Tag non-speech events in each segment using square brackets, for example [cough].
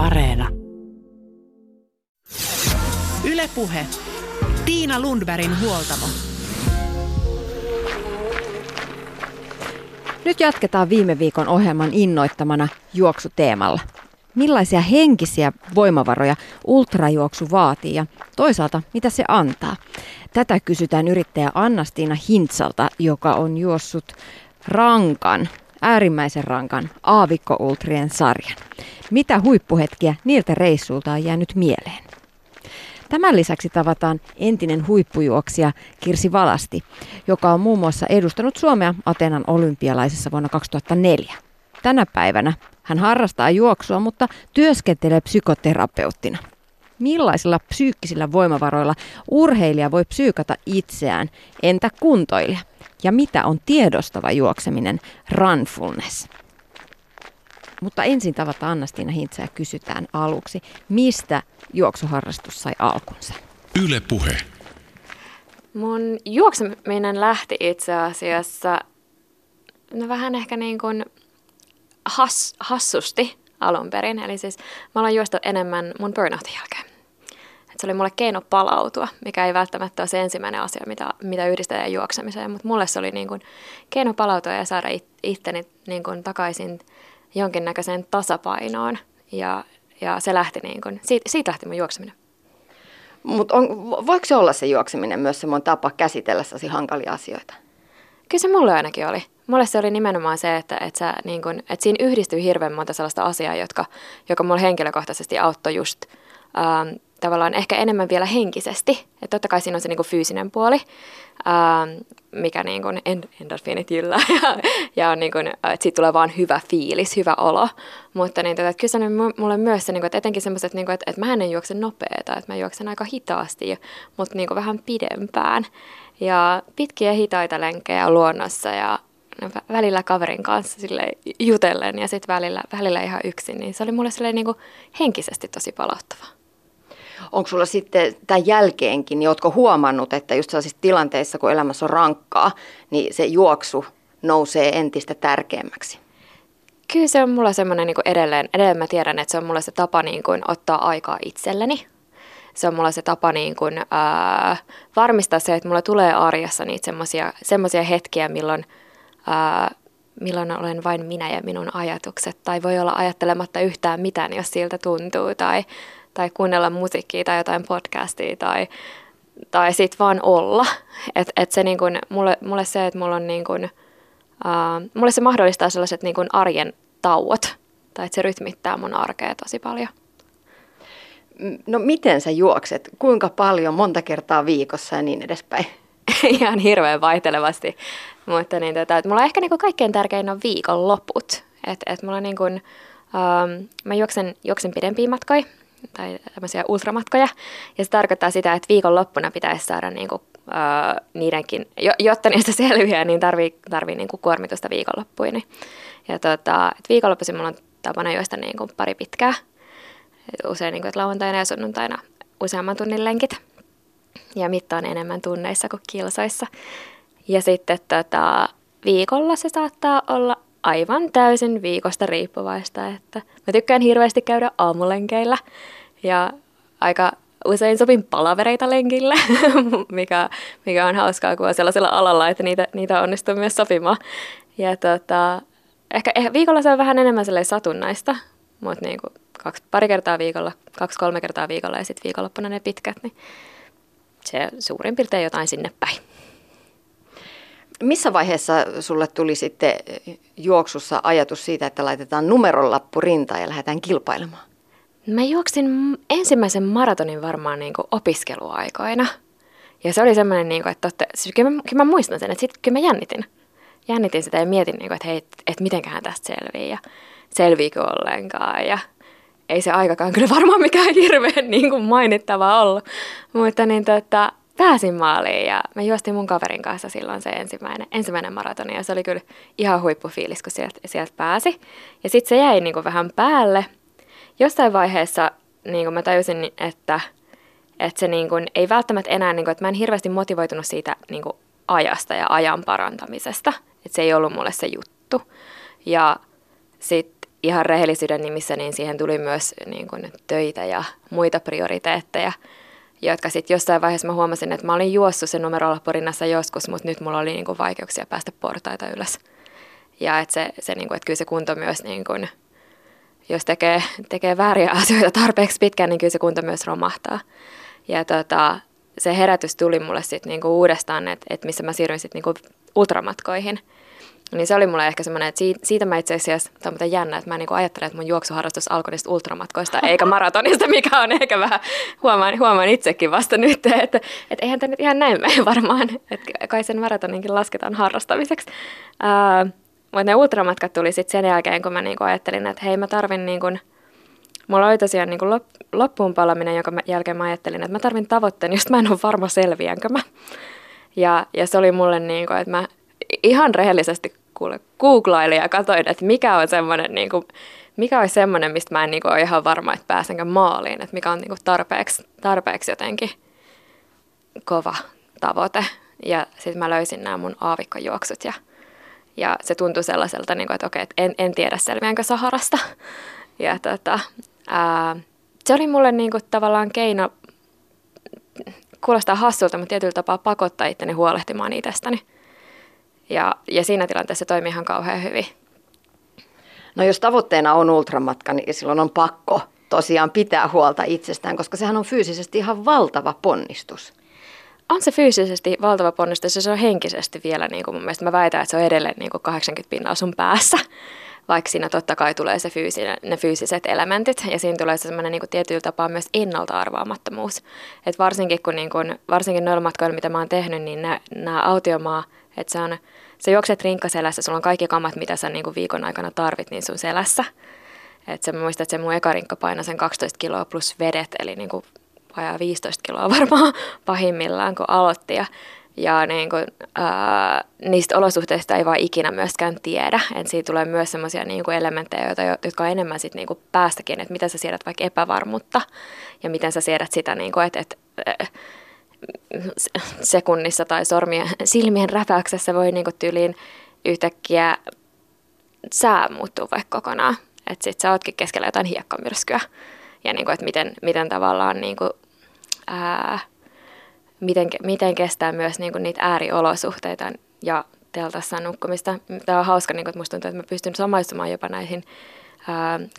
Areena. Ylepuhe. Tiina Lundbergin huoltamo. Nyt jatketaan viime viikon ohjelman innoittamana juoksuteemalla. Millaisia henkisiä voimavaroja ultrajuoksu vaatii ja toisaalta mitä se antaa? Tätä kysytään yrittäjä Annastiina Hintsalta, joka on juossut rankan, äärimmäisen rankan Aavikko Ultrien sarjan. Mitä huippuhetkiä niiltä reissulta on jäänyt mieleen? Tämän lisäksi tavataan entinen huippujuoksija Kirsi Valasti, joka on muun muassa edustanut Suomea Atenan olympialaisissa vuonna 2004. Tänä päivänä hän harrastaa juoksua, mutta työskentelee psykoterapeuttina. Millaisilla psyykkisillä voimavaroilla urheilija voi psyykata itseään, entä kuntoilija? Ja mitä on tiedostava juokseminen, runfulness? Mutta ensin tavataan Annastiina Hintsä ja kysytään aluksi, mistä juoksuharrastus sai alkunsa? Yle Puhe. Mun juokseminen lähti itse asiassa no vähän ehkä niin kuin has, hassusti alun perin. Eli siis mä olen juosta enemmän mun burnoutin jälkeen. Se oli mulle keino palautua, mikä ei välttämättä ole se ensimmäinen asia, mitä, mitä yhdistää juoksemiseen. Mutta mulle se oli niin kuin keino palautua ja saada it, itteni niin kuin takaisin jonkinnäköiseen tasapainoon. Ja, ja se lähti niin kuin, siitä, siitä lähti mun juokseminen. Mutta voiko se olla se juokseminen myös semmoinen tapa käsitellä hankalia asioita? Kyllä se mulle ainakin oli. Mulle se oli nimenomaan se, että, että, sä, niin kun, että siinä yhdistyy hirveän monta sellaista asiaa, jotka, joka mulle henkilökohtaisesti auttoi just ähm, tavallaan ehkä enemmän vielä henkisesti. Että totta kai siinä on se niin kuin fyysinen puoli, ähm, mikä niin kuin endorfiinit jyllää [laughs] ja, ja on niin kuin, että siitä tulee vaan hyvä fiilis, hyvä olo. Mutta niin, että kyllä se on mulle myös se, niin kuin, että etenkin semmoiset, niin kuin, että, että mä en juokse nopeeta, että mä juoksen aika hitaasti, mutta niin kuin vähän pidempään. Ja pitkiä hitaita lenkkejä luonnossa ja välillä kaverin kanssa sille jutellen ja sitten välillä, välillä ihan yksin, niin se oli mulle niin kuin henkisesti tosi palauttavaa. Onko sulla sitten tämän jälkeenkin, niin ootko huomannut, että just sellaisissa tilanteissa, kun elämässä on rankkaa, niin se juoksu nousee entistä tärkeämmäksi? Kyllä se on mulla semmoinen niin edelleen, edelleen mä tiedän, että se on mulla se tapa niin kuin ottaa aikaa itselleni. Se on mulla se tapa niin kuin, ää, varmistaa se, että mulla tulee arjessa niitä semmoisia hetkiä, milloin – ää, milloin olen vain minä ja minun ajatukset, tai voi olla ajattelematta yhtään mitään, jos siltä tuntuu, tai, tai kuunnella musiikkia tai jotain podcastia, tai, tai sitten vaan olla. Et, et se niin kun, mulle, mulle se, että mulla on niin kun, ää, mulle se mahdollistaa sellaiset niin kun arjen tauot, tai että se rytmittää mun arkea tosi paljon. No miten sä juokset? Kuinka paljon, monta kertaa viikossa ja niin edespäin? [laughs] Ihan hirveän vaihtelevasti. Mutta niin, tota, että mulla ehkä niin kaikkein tärkein on viikonloput. Että et mulla niin kuin, um, mä juoksen, juoksen pidempiä matkoja tai tämmöisiä ultramatkoja. Ja se tarkoittaa sitä, että viikonloppuna pitäisi saada niin kuin, uh, niidenkin, jotta niistä selviää, niin tarvii, tarvii niin kuin kuormitusta viikonloppuihin. Ja tota, että viikonloppuisin mulla on tapana juosta niin kuin pari pitkää. Usein niin kuin, että lauantaina ja sunnuntaina useamman tunnin lenkit. Ja mittaan enemmän tunneissa kuin kilsoissa. Ja sitten tota, viikolla se saattaa olla aivan täysin viikosta riippuvaista, että mä tykkään hirveästi käydä aamulenkeillä ja aika usein sopin palavereita lenkille, [laughs] mikä, mikä on hauskaa, kun on sellaisella alalla, että niitä, niitä onnistuu myös sopimaan. Ja tota, ehkä, ehkä viikolla se on vähän enemmän satunnaista, mutta niin kuin kaksi, pari kertaa viikolla, kaksi-kolme kertaa viikolla ja sitten viikonloppuna ne pitkät, niin se suurin piirtein jotain sinne päin. Missä vaiheessa sulle tuli sitten juoksussa ajatus siitä, että laitetaan numeronlappu rintaan ja lähdetään kilpailemaan? Mä juoksin ensimmäisen maratonin varmaan niin kuin opiskeluaikoina. Ja se oli semmoinen, niin kuin, että totta, siis kyllä, mä, kyllä mä muistan sen, että sit, kyllä mä jännitin. Jännitin sitä ja mietin, niin kuin, että hei, että, että mitenköhän tästä selvii ja selviikö ollenkaan. Ja ei se aikakaan kyllä varmaan mikään [laughs] hirveän niin kuin mainittavaa ollut. Mutta niin, tota, pääsin maaliin ja mä juostin mun kaverin kanssa silloin se ensimmäinen, ensimmäinen maratoni ja se oli kyllä ihan huippufiilis, kun sieltä, sieltä pääsi. Ja sitten se jäi niin kuin vähän päälle. Jossain vaiheessa niin kuin mä tajusin, että, että se niin kuin, ei välttämättä enää, niin kuin, että mä en hirveästi motivoitunut siitä niin kuin ajasta ja ajan parantamisesta. Että se ei ollut mulle se juttu. Ja sitten ihan rehellisyyden nimissä, niin siihen tuli myös niin kuin, töitä ja muita prioriteetteja, jotka sitten jossain vaiheessa mä huomasin, että mä olin juossut sen numerolapurinnassa joskus, mutta nyt mulla oli niin kuin, vaikeuksia päästä portaita ylös. Ja että se, se niin kuin, että kyllä se kunto myös, niin kuin, jos tekee, tekee vääriä [laughs] asioita tarpeeksi pitkään, niin kyllä se kunto myös romahtaa. Ja tota, se herätys tuli mulle sitten niinku uudestaan, että et missä mä siirryin sitten niinku ultramatkoihin. Niin se oli mulle ehkä semmoinen, että siitä, siitä mä itse asiassa, tämä on jännä, että mä niinku ajattelen, että mun juoksuharrastus alkoi niistä ultramatkoista [laughs] eikä maratonista, mikä on ehkä vähän, huomaan, huomaan itsekin vasta nyt, että, että eihän tämä nyt ihan näin mene varmaan, että kai sen maratoninkin lasketaan harrastamiseksi. Uh, mutta ne ultramatkat tuli sitten sen jälkeen, kun mä niinku ajattelin, että hei mä tarvin niinku, mulla oli tosiaan niinku lop, loppuun palaminen, jonka mä, jälkeen mä ajattelin, että mä tarvin tavoitteen, josta mä en ole varma selviänkö mä. Ja, ja se oli mulle niin kuin, että mä ihan rehellisesti kuule, googlailin ja katsoin, että mikä on semmoinen, niin kuin, mikä olisi semmoinen, mistä mä en niin kuin, ole ihan varma, että pääsenkö maaliin, että mikä on niin kuin, tarpeeksi, tarpeeksi jotenkin kova tavoite. Ja sitten mä löysin nämä mun aavikkojuoksut ja, ja se tuntui sellaiselta, niin kuin, että okei, että en, en tiedä selviänkö Saharasta. [laughs] Ja tota, ää, se oli mulle niin kuin, tavallaan keino, kuulostaa hassulta, mutta tietyllä tapaa pakottaa itteni huolehtimaan itsestäni. Ja, ja siinä tilanteessa se toimii ihan kauhean hyvin. No jos tavoitteena on ultramatka, niin silloin on pakko tosiaan pitää huolta itsestään, koska sehän on fyysisesti ihan valtava ponnistus. On se fyysisesti valtava ponnistus ja se on henkisesti vielä, niin kuin mun mielestä mä väitän, että se on edelleen niin kuin 80 pinnaa sun päässä vaikka siinä totta kai tulee se fyysinen, ne fyysiset elementit ja siinä tulee se semmoinen niin tietyllä tapaa myös ennalta-arvaamattomuus. Et varsinkin, kun niin kuin, varsinkin noilla matkoilla, mitä mä oon tehnyt, niin nämä autiomaa, että se on, se juokset rinkkaselässä, sulla on kaikki kamat, mitä sä niin kuin viikon aikana tarvit, niin sun selässä. Et se, mä muistan, että se mun eka rinkka painoi sen 12 kiloa plus vedet, eli niin kuin vajaa 15 kiloa [laughs] varmaan pahimmillaan, kun aloitti. Ja ja niin kuin, ää, niistä olosuhteista ei vaan ikinä myöskään tiedä. Et siitä tulee myös sellaisia niin kuin elementtejä, joita, jotka on enemmän sit niin kuin päästäkin, että miten sä siedät vaikka epävarmuutta ja miten sä siedät sitä, niin kuin, että, että sekunnissa tai sormien, silmien räpäyksessä voi niin kuin tyyliin yhtäkkiä sää muuttuu vaikka kokonaan. Että sit sä ootkin keskellä jotain hiekkamyrskyä. Ja niin kuin, että miten, miten tavallaan niin kuin, ää, miten, miten kestää myös niin kuin niitä ääriolosuhteita ja teltassa nukkumista. Tämä on hauska, niin kuin, että musta tuntuu, että mä pystyn samaistumaan jopa näihin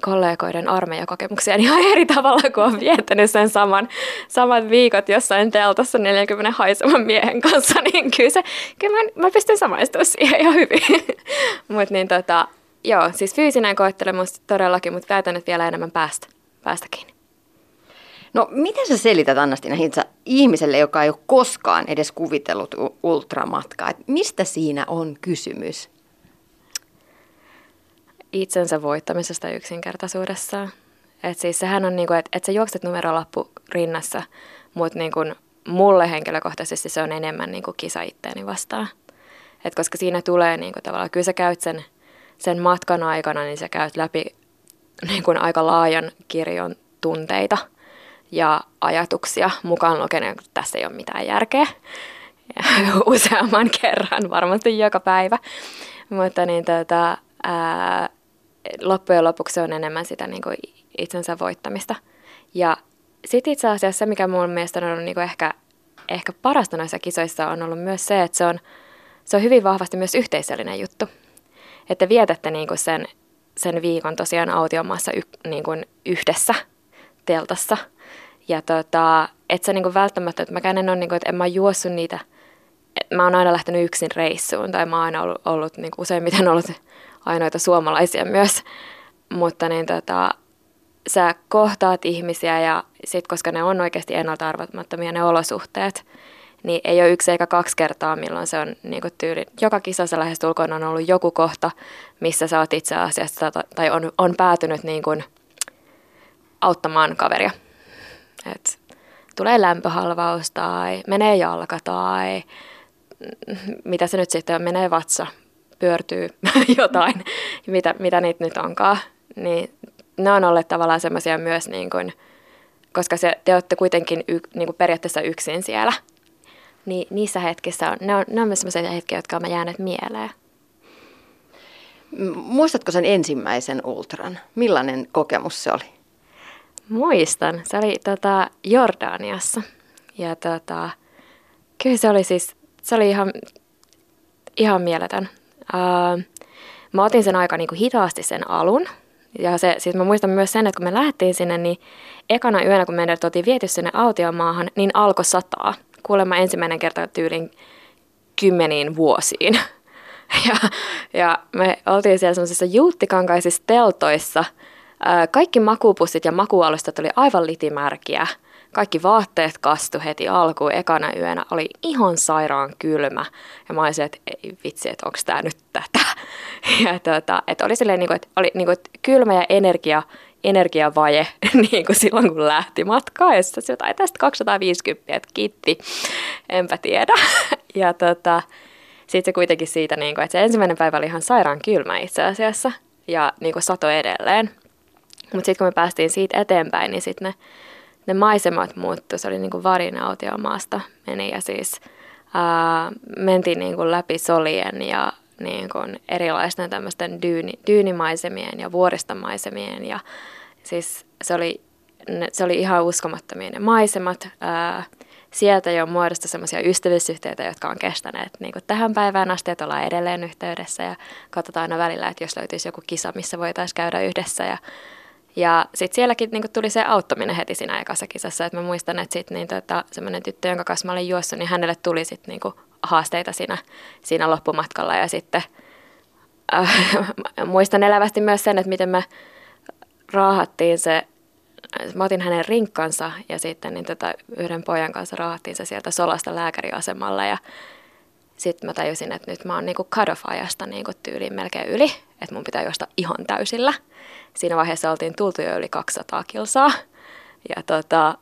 kollegoiden armeijakokemuksia [laughs] ihan eri tavalla, kun on viettänyt sen saman, samat viikot jossain teltassa 40 haisevan miehen kanssa, [laughs] niin kyllä, se, kyllä mä, mä pystyn samaistumaan siihen ihan hyvin. [laughs] mutta niin tota, joo, siis fyysinen koettelemus todellakin, mutta väitän, että vielä enemmän päästä, päästäkin. No miten sä selität Annastina Hintsa ihmiselle, joka ei ole koskaan edes kuvitellut ultramatkaa? Et mistä siinä on kysymys? Itsensä voittamisesta yksinkertaisuudessaan. Et siis sehän on niinku, että et sä juokset numerolappu rinnassa, mutta niinku mulle henkilökohtaisesti se on enemmän niinku kisa itteeni vastaan. Et koska siinä tulee niinku tavallaan, kyllä sä käyt sen, sen matkan aikana, niin sä käyt läpi niinku aika laajan kirjon tunteita – ja ajatuksia mukaan lukien, että tässä ei ole mitään järkeä. [laughs] Useamman kerran, varmasti joka päivä. Mutta niin, tota, ää, loppujen lopuksi se on enemmän sitä niin kuin itsensä voittamista. Ja sitten itse asiassa se, mikä mun mielestä on ollut niin kuin ehkä, ehkä parasta noissa kisoissa, on ollut myös se, että se on, se on hyvin vahvasti myös yhteisöllinen juttu. Että vietätte niin kuin sen, sen viikon tosiaan autiomaassa y, niin kuin yhdessä teltassa – ja tota, et sä niinku välttämättä, että mäkään en ole, niinku, että en mä juossut niitä, mä oon aina lähtenyt yksin reissuun, tai mä oon aina ollut, ollut niinku, useimmiten ollut ainoita suomalaisia myös, mutta niin tota, sä kohtaat ihmisiä ja sit koska ne on oikeasti ennalta arvatmattomia ne olosuhteet, niin ei ole yksi eikä kaksi kertaa, milloin se on niin tyyli. Joka kisassa lähestulkoon on ollut joku kohta, missä sä oot itse asiassa tai on, on päätynyt niin kuin auttamaan kaveria. Et tulee lämpöhalvaus tai menee jalka tai mitä se nyt sitten on, menee vatsa, pyörtyy [laughs] jotain, mitä, mitä niitä nyt onkaan. Niin ne on olleet tavallaan semmoisia myös, niin kuin, koska se, te olette kuitenkin y, niin kuin periaatteessa yksin siellä. Niin niissä hetkissä on, ne on, ne on myös semmoisia hetkiä, jotka on jääneet mieleen. Muistatko sen ensimmäisen ultran? Millainen kokemus se oli? Muistan. Se oli tota, Jordaniassa. Ja tota, kyllä se oli siis, se oli ihan, ihan mieletön. Uh, mä otin sen aika niinku hitaasti sen alun. Ja se, siis mä muistan myös sen, että kun me lähdettiin sinne, niin ekana yönä, kun meidät oltiin viety sinne autiomaahan, niin alkoi sataa. Kuulemma ensimmäinen kerta tyylin kymmeniin vuosiin. [laughs] Ja, ja me oltiin siellä semmoisissa juuttikankaisissa teltoissa. Kaikki makupussit ja makualustat oli aivan litimärkiä. Kaikki vaatteet kastu heti alkuun ekana yönä. Oli ihan sairaan kylmä. Ja mä olisin, että ei vitsi, että onko tämä nyt tätä. [laughs] Ja tota, että oli silleen, niin kuin, että oli niin kuin, että kylmä ja energia, energiavaje [laughs] niin kuin silloin, kun lähti matkaan. Ja sitten jotain tästä 250, että kiitti, enpä tiedä. [laughs] Ja tota, sitten se kuitenkin siitä, niin kuin, että se ensimmäinen päivä oli ihan sairaan kylmä itse asiassa ja niin kuin sato edelleen. Mutta sitten kun me päästiin siitä eteenpäin, niin sitten ne, ne maisemat muuttu. Se oli niin kuin varinautiomaasta meni ja siis ää, mentiin niin kuin läpi solien ja niin kuin erilaisten tämmöisten dyyni, dyynimaisemien ja vuoristomaisemien ja siis se oli, ne, se oli ihan uskomattomia ne maisemat. Ää, sieltä jo muodosta semmoisia ystävyysyhteitä, jotka on kestäneet niin kuin tähän päivään asti, että ollaan edelleen yhteydessä ja katsotaan aina välillä, että jos löytyisi joku kisa, missä voitaisiin käydä yhdessä ja ja sitten sielläkin niin tuli se auttaminen heti siinä ekassa kisassa, että mä muistan, että sitten niin tota, semmoinen tyttö, jonka kanssa mä olin juossut, niin hänelle tuli sitten niin haasteita siinä, siinä loppumatkalla ja sitten äh, [laughs] muistan elävästi myös sen, että miten me raahattiin se mä otin hänen rinkkansa ja sitten niin tota, yhden pojan kanssa raahattiin se sieltä solasta lääkäriasemalla ja sitten mä tajusin, että nyt mä oon niinku cut-off-ajasta niinku tyyliin melkein yli, että mun pitää juosta ihan täysillä. Siinä vaiheessa oltiin tultu jo yli 200 kilsaa. Ja tota,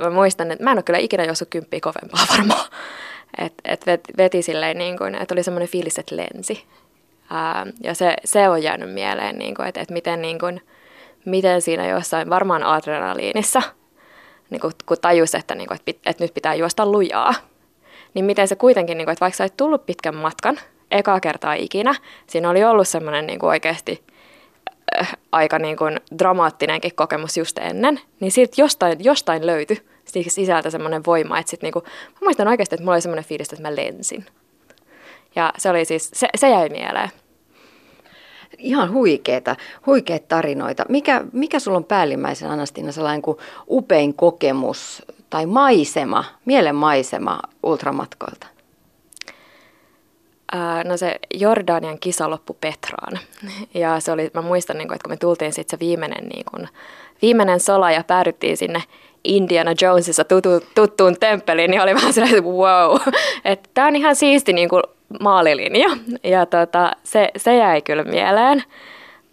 mä muistan, että mä en ole kyllä ikinä juossut kymppiä kovempaa [laughs] varmaan. Että et veti, silleen, niin kuin, että oli semmoinen fiilis, että lensi. Ää, ja se, se on jäänyt mieleen, niin kuin, että, että miten niin kuin, miten siinä jossain, varmaan adrenaliinissa, niin kun, kun tajus, että, niin kun, että, että nyt pitää juosta lujaa, niin miten se kuitenkin, niin kun, että vaikka sä tullut pitkän matkan, ekaa kertaa ikinä, siinä oli ollut semmoinen niin oikeasti aika niin kuin dramaattinenkin kokemus just ennen, niin siitä jostain, jostain löytyi sisältä semmoinen voima, että sit niinku, mä muistan oikeasti, että mulla oli semmoinen fiilis, että mä lensin. Ja se oli siis, se, se jäi mieleen ihan huikeita, huikeita tarinoita. Mikä, mikä sulla on päällimmäisen Anastina sellainen kuin upein kokemus tai maisema, mielen maisema ultramatkoilta? No se Jordanian kisa loppui Petraan. Ja se oli, mä muistan, niin kun, että kun me tultiin sitten se viimeinen, niin kun, viimeinen sola ja päädyttiin sinne Indiana Jonesissa tutu, tuttuun temppeliin, niin oli vähän sellainen, wow, että tämä on ihan siisti niin kuin maalilinja. Ja tota, se, se jäi kyllä mieleen.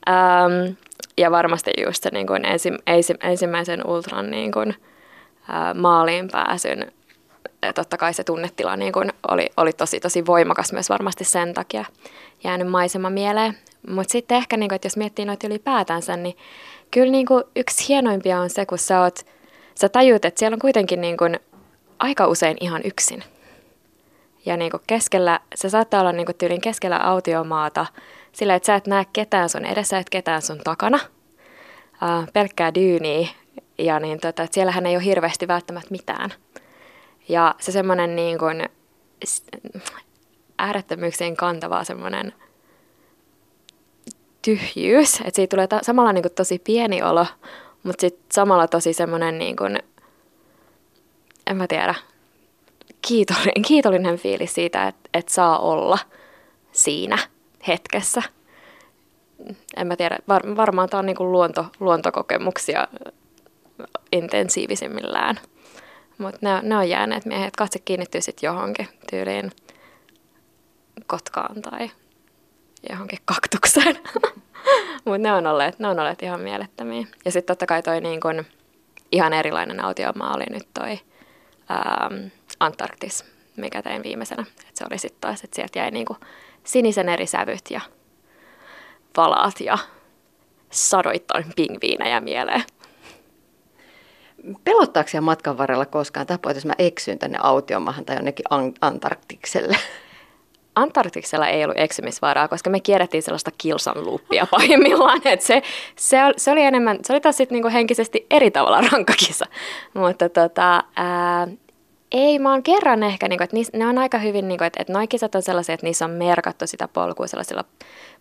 Ähm, ja varmasti just se niin kuin ensi, ensi, ensimmäisen ultran niin kuin, äh, maaliin pääsyn, totta kai se tunnetila niin kuin oli, oli tosi tosi voimakas myös varmasti sen takia jäänyt maisema mieleen. Mutta sitten ehkä, niin kuin, että jos miettii noita ylipäätänsä, niin kyllä niin kuin yksi hienoimpia on se, kun sä, oot, sä tajut, että siellä on kuitenkin niin kuin aika usein ihan yksin. Ja niin kuin keskellä, se saattaa olla niin kuin tyylin keskellä autiomaata sillä, että sä et näe ketään sun edessä, et ketään sun takana. Uh, pelkkää dyyniä. Ja niin tota, että siellähän ei ole hirveästi välttämättä mitään. Ja se semmoinen niin kuin äärettömyyksien kantavaa semmoinen tyhjyys, että siitä tulee ta- samalla niin kuin tosi pieni olo, mutta sitten samalla tosi semmoinen niin kuin, en mä tiedä, kiitollinen, kiitollinen fiilis siitä, että, että saa olla siinä hetkessä. En mä tiedä, var, varmaan tämä on niin kuin luonto, luontokokemuksia intensiivisimmillään. Mutta ne, ne on jääneet miehet, katse kiinnittyy sitten johonkin tyyliin kotkaan tai johonkin kaktukseen. [laughs] Mutta ne on olleet, ne on olleet ihan mielettömiä. Ja sitten totta kai toi niin kun, ihan erilainen autiomaa oli nyt toi ähm, Antarktis, mikä tein viimeisenä. Et se oli sitten taas, että sieltä jäi niinku sinisen eri sävyt ja valaat ja sadoittain pingviinejä mieleen. Pelottaako siellä matkan varrella koskaan tapaa, jos mä eksyn tänne autiomahan tai jonnekin Antarktikselle? [laughs] Antarktiksella ei ollut eksymisvaaraa, koska me kierrettiin sellaista kilsan luuppia [laughs] pahimmillaan. Et se, se, se, oli enemmän, se oli taas sitten niinku henkisesti eri tavalla rankka kisa. Mutta tota, ää, ei, mä oon kerran ehkä, niinku, että ne on aika hyvin, niinku, että, että noi kisat on sellaisia, että niissä on merkattu sitä polkua sellaisilla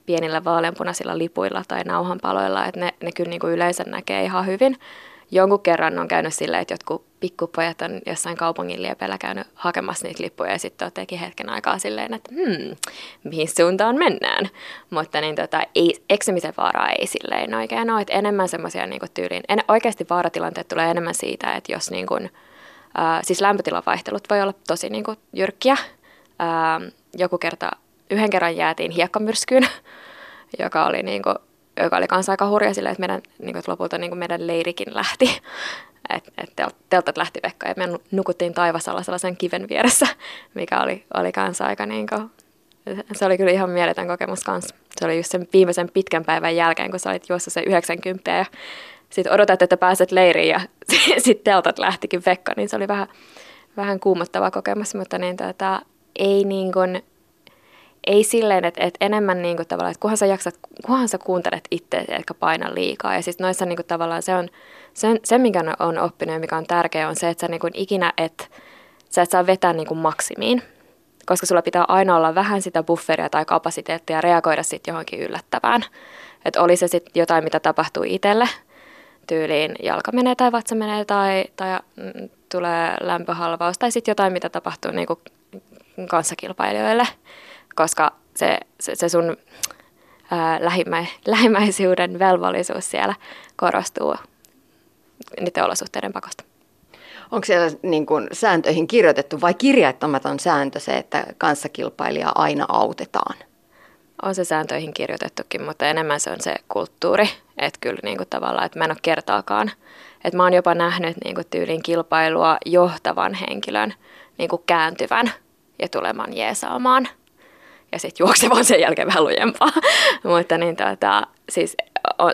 pienillä vaaleanpunaisilla lipuilla tai nauhanpaloilla, että ne, ne kyllä niinku yleensä näkee ihan hyvin jonkun kerran on käynyt silleen, että jotkut pikkupojat on jossain kaupungin liepeillä käynyt hakemassa niitä lippuja ja sitten teki hetken aikaa silleen, että hmm, mihin suuntaan mennään. Mutta niin tota, ei, eksymisen vaaraa ei silleen oikein ole, että enemmän semmoisia niin tyyliin, en, oikeasti vaaratilanteet tulee enemmän siitä, että jos niin kuin, äh, siis lämpötilan vaihtelut voi olla tosi niin kuin jyrkkiä. Äh, joku kerta, yhden kerran jäätiin hiekkamyrskyyn, [laughs] joka oli niin kuin joka oli kanssa aika hurja silleen, että, meidän, niin kuin, että lopulta niin kuin meidän leirikin lähti. Että [laughs] et teltat lähti vekkaan ja me nukuttiin taivasalla sellaisen kiven vieressä, [laughs] mikä oli, oli kanssa aika niin kuin, se oli kyllä ihan mieletön kokemus kanssa. Se oli just sen viimeisen pitkän päivän jälkeen, kun sä olit juossa se 90 ja sitten odotat, että pääset leiriin ja [laughs] sitten teltat lähtikin vekka, niin se oli vähän, vähän kuumottava kokemus, mutta niin, tota, ei niin kuin, ei silleen, että, että enemmän niin kuin tavallaan, että kunhan sä jaksat, kunhan sä kuuntelet itse, etkä paina liikaa. Ja siis noissa niin kuin tavallaan se on, se, se mikä on oppinut ja mikä on tärkeää on se, että sä niin kuin ikinä et, sä et saa vetää niin kuin maksimiin. Koska sulla pitää aina olla vähän sitä bufferia tai kapasiteettia reagoida sitten johonkin yllättävään. Että oli se sitten jotain, mitä tapahtuu itselle, tyyliin jalka menee tai vatsa menee tai, tai mm, tulee lämpöhalvaus tai sitten jotain, mitä tapahtuu niin kuin kanssakilpailijoille koska se, se, se sun ää, lähimmä, lähimmäisyyden velvollisuus siellä korostuu niiden olosuhteiden pakosta. Onko siellä niin kuin sääntöihin kirjoitettu vai kirjaittamaton sääntö se, että kanssakilpailija aina autetaan? On se sääntöihin kirjoitettukin, mutta enemmän se on se kulttuuri. Että kyllä niin kuin tavallaan, että mä en ole kertaakaan. Että mä oon jopa nähnyt niin kuin tyylin kilpailua johtavan henkilön niin kuin kääntyvän ja tulemaan jeesaamaan – ja sitten juoksemaan sen jälkeen vähän lujempaa. [laughs] Mutta niin tuota, siis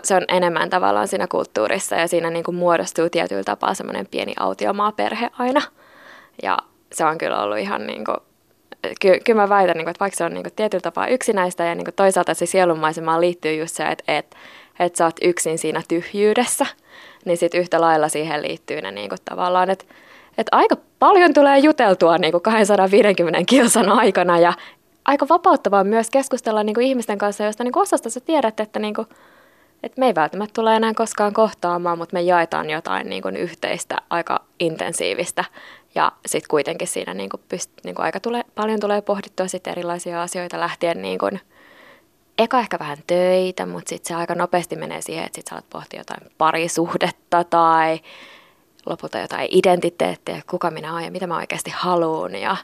se on enemmän tavallaan siinä kulttuurissa ja siinä niin kuin muodostuu tietyllä tapaa semmoinen pieni autiomaaperhe aina. Ja se on kyllä ollut ihan niin kuin, ky- kyllä mä väitän, niin kuin, että vaikka se on niin kuin tietyllä tapaa yksinäistä ja niin kuin toisaalta se sielunmaisemaan liittyy just se, että, että, että sä oot yksin siinä tyhjyydessä, niin sitten yhtä lailla siihen liittyy ne niin kuin tavallaan, että että aika paljon tulee juteltua niin kuin 250 kilsan aikana ja aika vapauttavaa myös keskustella niin kuin ihmisten kanssa, joista niin kuin osasta sä tiedät, että, niin kuin, että me ei välttämättä tule enää koskaan kohtaamaan, mutta me jaetaan jotain niin kuin yhteistä, aika intensiivistä. Ja sitten kuitenkin siinä niin kuin pyst, niin kuin aika tule, paljon tulee pohdittua sit erilaisia asioita lähtien niin kuin, eka ehkä vähän töitä, mutta sitten se aika nopeasti menee siihen, että sitten sä alat pohtia jotain parisuhdetta tai lopulta jotain identiteettiä, kuka minä olen ja mitä mä oikeasti haluan ja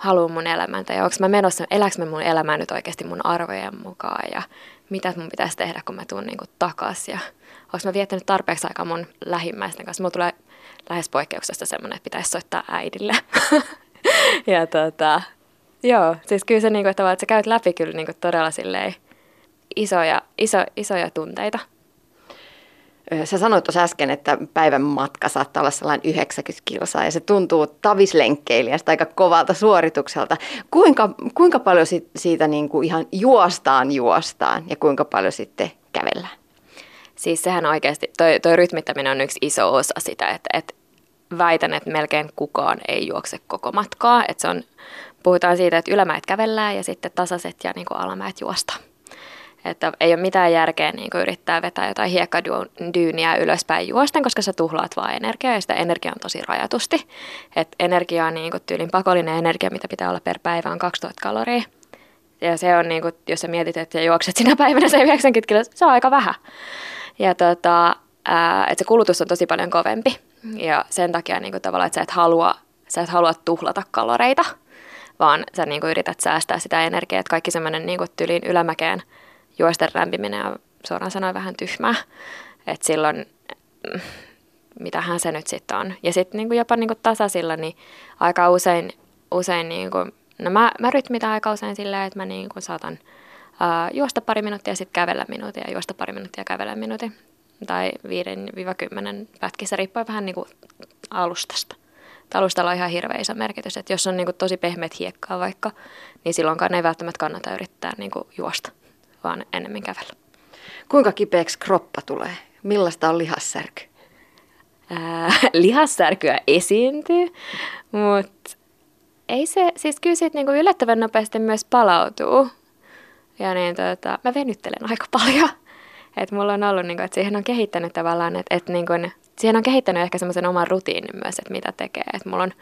haluan mun elämään tai onko mä menossa, eläks mä mun elämää nyt oikeasti mun arvojen mukaan ja mitä mun pitäisi tehdä, kun mä tuun niinku takas ja onko mä viettänyt tarpeeksi aikaa mun lähimmäisten kanssa. Mulla tulee lähes poikkeuksesta semmoinen, että pitäisi soittaa äidille. [laughs] ja tota, joo, siis kyllä se niinku, että, että sä käyt läpi kyllä niinku todella silleen isoja, iso, isoja tunteita. Sä sanoit tuossa äsken, että päivän matka saattaa olla sellainen 90 kilsaa ja se tuntuu tavislenkkeilijästä aika kovalta suoritukselta. Kuinka, kuinka paljon siitä niin kuin ihan juostaan juostaan ja kuinka paljon sitten kävellään? Siis sehän oikeasti, toi, toi rytmittäminen on yksi iso osa sitä, että, että väitän, että melkein kukaan ei juokse koko matkaa. Että se on, puhutaan siitä, että ylämäet kävellään ja sitten tasaiset ja niin kuin alamäet juostaan. Että ei ole mitään järkeä niin yrittää vetää jotain hiekkadyyniä ylöspäin juosten, koska sä tuhlaat vaan energiaa ja sitä energiaa on tosi rajatusti. että energia on niin kuin, tyylin pakollinen energia, mitä pitää olla per päivä on 2000 kaloria. Ja se on, niin kuin, jos sä mietit, että juokset sinä päivänä se 90 kiloa, se on aika vähän. Ja tota, että se kulutus on tosi paljon kovempi. Ja sen takia niin kuin, tavallaan, että sä et halua, sä et halua tuhlata kaloreita, vaan sä niin kuin, yrität säästää sitä energiaa, että kaikki semmoinen niin tyyliin ylämäkeen – juosten rämpiminen on suoraan sanoen vähän tyhmää. Että silloin, mitähän se nyt sitten on. Ja sitten niinku jopa niinku tasaisilla, niin aika usein, usein niinku, no mä, mä rytmitän aika usein silleen, että mä niinku saatan uh, juosta pari minuuttia sitten kävellä minuutin ja juosta pari minuuttia kävellä minuutin. Tai 5-10 pätkissä, riippuen vähän niinku alustasta. Alustalla on ihan hirveä iso merkitys, että jos on niin kuin tosi pehmeät hiekkaa vaikka, niin silloinkaan ei välttämättä kannata yrittää niin kuin juosta, vaan ennemmin kävellä. Kuinka kipeäksi kroppa tulee? Millaista on lihassärky? [laughs] Lihassärkyä esiintyy, mutta ei se, siis kyllä siitä niinku yllättävän nopeasti myös palautuu. Ja niin tota, mä venyttelen aika paljon. Että mulla on ollut, niinku, että siihen on kehittänyt tavallaan, että et, niinku, siihen on kehittänyt ehkä semmoisen oman rutiinin myös, että mitä tekee. Että mulla on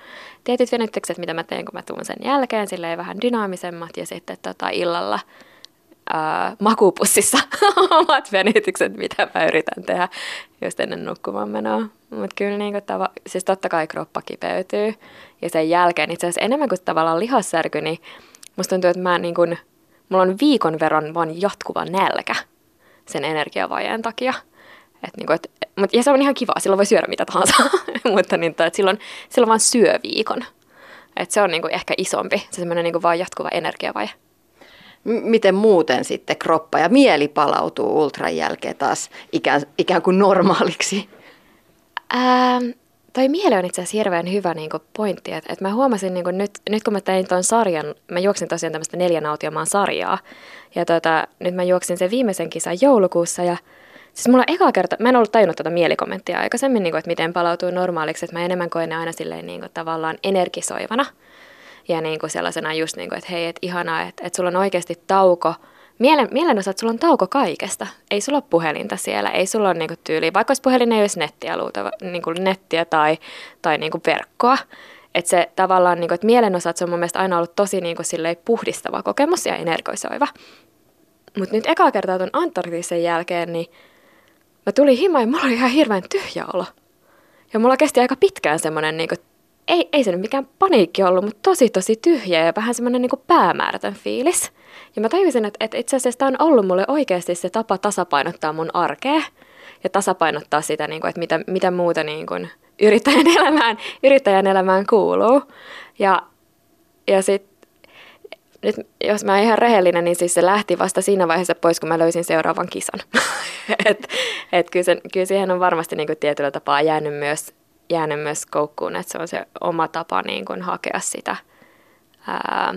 tietyt venytykset, mitä mä teen, kun mä tuun sen jälkeen, silleen vähän dynaamisemmat ja sitten tota, illalla – äh, makupussissa [laughs] omat venytykset, mitä mä yritän tehdä just ennen nukkumaan menoa. Mutta kyllä niin tava- siis totta kai kroppa kipeytyy. Ja sen jälkeen itse asiassa enemmän kuin tavallaan lihassärky, niin musta tuntuu, että mä niin kuin, mulla on viikon verran vaan jatkuva nälkä sen energiavajeen takia. Et niin kuin, et, mut, ja se on ihan kiva, silloin voi syödä mitä tahansa, [laughs] mutta niin, että silloin, silloin vaan syö viikon. Et se on niin kuin ehkä isompi, se semmoinen niin vaan jatkuva energiavaje miten muuten sitten kroppa ja mieli palautuu ultran jälkeen taas ikään, ikään kuin normaaliksi? Ähm, toi mieli on itse asiassa hirveän hyvä niin pointti, että, että mä huomasin niin nyt, nyt kun mä tein tuon sarjan, mä juoksin tosiaan tämmöistä neljän autiomaan sarjaa, ja tota, nyt mä juoksin sen viimeisen kisan joulukuussa, ja siis mulla eka kerta, mä en ollut tajunnut tätä mielikommenttia aikaisemmin, niin kuin, että miten palautuu normaaliksi, että mä enemmän koen ne aina silleen niin kuin, tavallaan energisoivana, ja niin kuin sellaisena just niin kuin, että hei, että ihanaa, että, että sulla on oikeasti tauko. Mielen, mielenosa, että sulla on tauko kaikesta. Ei sulla ole puhelinta siellä, ei sulla ole niin kuin tyyliä, vaikka olisi puhelin ei olisi nettiä, luultava, kuin nettiä tai, tai niin kuin verkkoa. Että se tavallaan, niin kuin, että mielenosa, että se on mun mielestä aina ollut tosi niin kuin puhdistava kokemus ja energisoiva. Mutta nyt eka kertaa tuon Antarktisen jälkeen, niin mä tulin himaan ja mulla oli ihan hirveän tyhjä olo. Ja mulla kesti aika pitkään semmoinen niin ei, ei se nyt mikään paniikki ollut, mutta tosi tosi tyhjä ja vähän semmoinen niin päämäärätön fiilis. Ja mä tajusin, että, että itse asiassa tämä on ollut mulle oikeasti se tapa tasapainottaa mun arkea ja tasapainottaa sitä, niin kuin, että mitä, mitä muuta niin kuin yrittäjän, [laughs] elämään, yrittäjän elämään kuuluu. Ja, ja sitten nyt jos mä oon ihan rehellinen, niin siis se lähti vasta siinä vaiheessa pois, kun mä löysin seuraavan kisan. [laughs] et, et kyllä, sen, kyllä siihen on varmasti niin kuin tietyllä tapaa jäänyt myös jäänyt myös koukkuun, että se on se oma tapa niin kuin hakea sitä ää,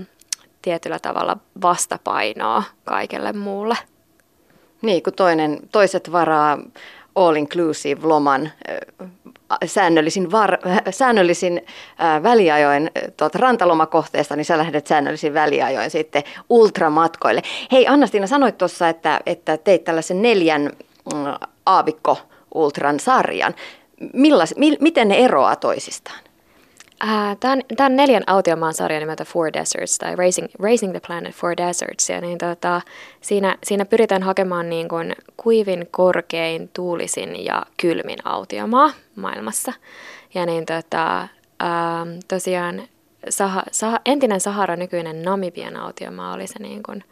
tietyllä tavalla vastapainoa kaikelle muulle. Niin, kun toinen, toiset varaa all-inclusive loman säännöllisin, var, [laughs] säännöllisin väliajoin tuolta rantalomakohteesta, niin sä lähdet säännöllisin väliajoin sitten ultramatkoille. Hei Anna-Stiina, sanoit tuossa, että, että teit tällaisen neljän aavikko ultran sarjan millas, mi, miten ne eroaa toisistaan? Uh, Tämä on, neljän autiomaan sarja nimeltä Four Deserts tai Racing, Racing the Planet Four Deserts. Ja niin tota, siinä, siinä pyritään hakemaan niin kuin kuivin, korkein, tuulisin ja kylmin autiomaa maailmassa. Ja niin tota, uh, tosiaan Saha, Saha, entinen Sahara, nykyinen Namibian autiomaa oli se niin kuin,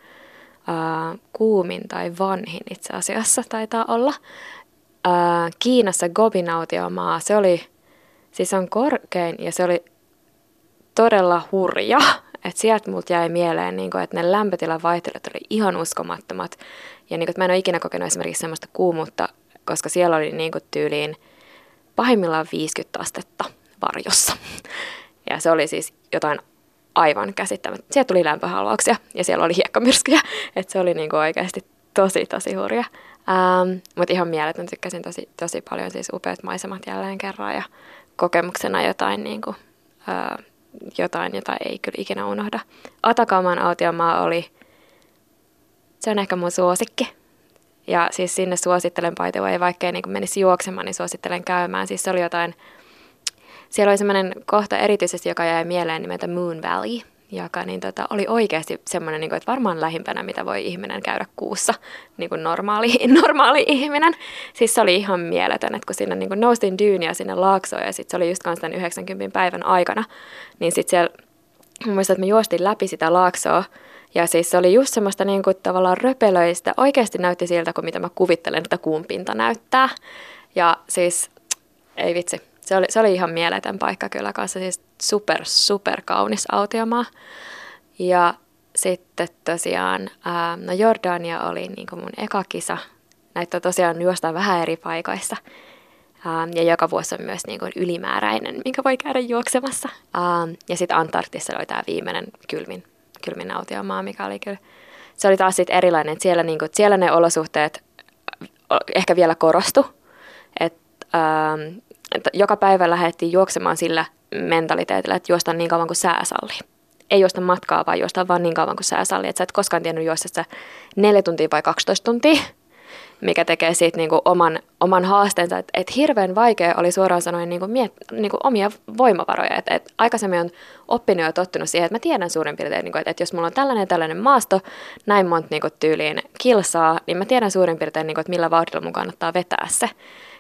uh, kuumin tai vanhin itse asiassa taitaa olla ää, Kiinassa Gobinautiomaa, se oli, siis on korkein ja se oli todella hurja. [laughs] Että sieltä multa jäi mieleen, niin kun, että ne lämpötilan vaihtelut oli ihan uskomattomat. Ja niin kun, mä en ole ikinä kokenut esimerkiksi sellaista kuumuutta, koska siellä oli niin kun, tyyliin pahimmillaan 50 astetta varjossa. [laughs] Ja se oli siis jotain aivan käsittämättä. Sieltä tuli lämpöhalvauksia ja siellä oli hiekkamyrskyjä. [laughs] Että se oli niin oikeasti tosi, tosi hurja. Ähm, Mutta ihan mieletön, tykkäsin tosi, tosi paljon siis upeat maisemat jälleen kerran ja kokemuksena jotain, niin kuin, äh, jotain, jota ei kyllä ikinä unohda. Atakaman autiomaa oli, se on ehkä mun suosikki. Ja siis sinne suosittelen by way, vaikka niin menisi juoksemaan, niin suosittelen käymään. Siis se oli jotain, siellä oli semmoinen kohta erityisesti, joka jäi mieleen nimeltä Moon Valley, joka niin tota, oli oikeasti semmoinen, niin kuin, että varmaan lähimpänä, mitä voi ihminen käydä kuussa, niin kuin normaali, [laughs] normaali ihminen. Siis se oli ihan mieletön, että kun sinne niin kuin noustiin dyyniä sinne laaksoon ja sitten se oli just kanssa tämän 90 päivän aikana, niin sitten siellä, muistan, että me juostiin läpi sitä laaksoa ja siis se oli just semmoista niin kuin tavallaan röpelöistä, oikeasti näytti siltä kuin mitä mä kuvittelen, että kuun pinta näyttää. Ja siis, ei vitsi, se oli, se oli ihan mieletön paikka kyllä kanssa, siis super, super kaunis autiomaa. Ja sitten tosiaan, ää, no Jordania oli niin kuin mun eka kisa. Näitä tosiaan juostaan vähän eri paikoissa. Ähm, ja joka vuosi on myös niin kuin ylimääräinen, minkä voi käydä juoksemassa. Ähm, ja sitten Antarktissa oli tämä viimeinen kylmin, kylmin autiomaa, mikä oli kyllä, se oli taas sitten erilainen, siellä, niin kuin, siellä ne olosuhteet ehkä vielä korostu, ähm, että joka päivä lähdettiin juoksemaan sillä mentaliteetillä, että juostaan niin kauan kuin sää sallii. Ei juosta matkaa, vaan juostaan vaan niin kauan kuin sää sallii. Että sä et koskaan tiennyt juosta sitä neljä tuntia vai 12 tuntia, mikä tekee siitä niin kuin oman, oman haasteensa. Että et hirveän vaikea oli suoraan sanoen niin kuin miet, niin kuin omia voimavaroja. Että et aikaisemmin on oppinut ja tottunut siihen, että mä tiedän suurin piirtein, niin että, että jos mulla on tällainen tällainen maasto, näin monta niin kuin, tyyliin kilsaa, niin mä tiedän suurin piirtein, niin kuin, että millä vauhdilla mun kannattaa vetää se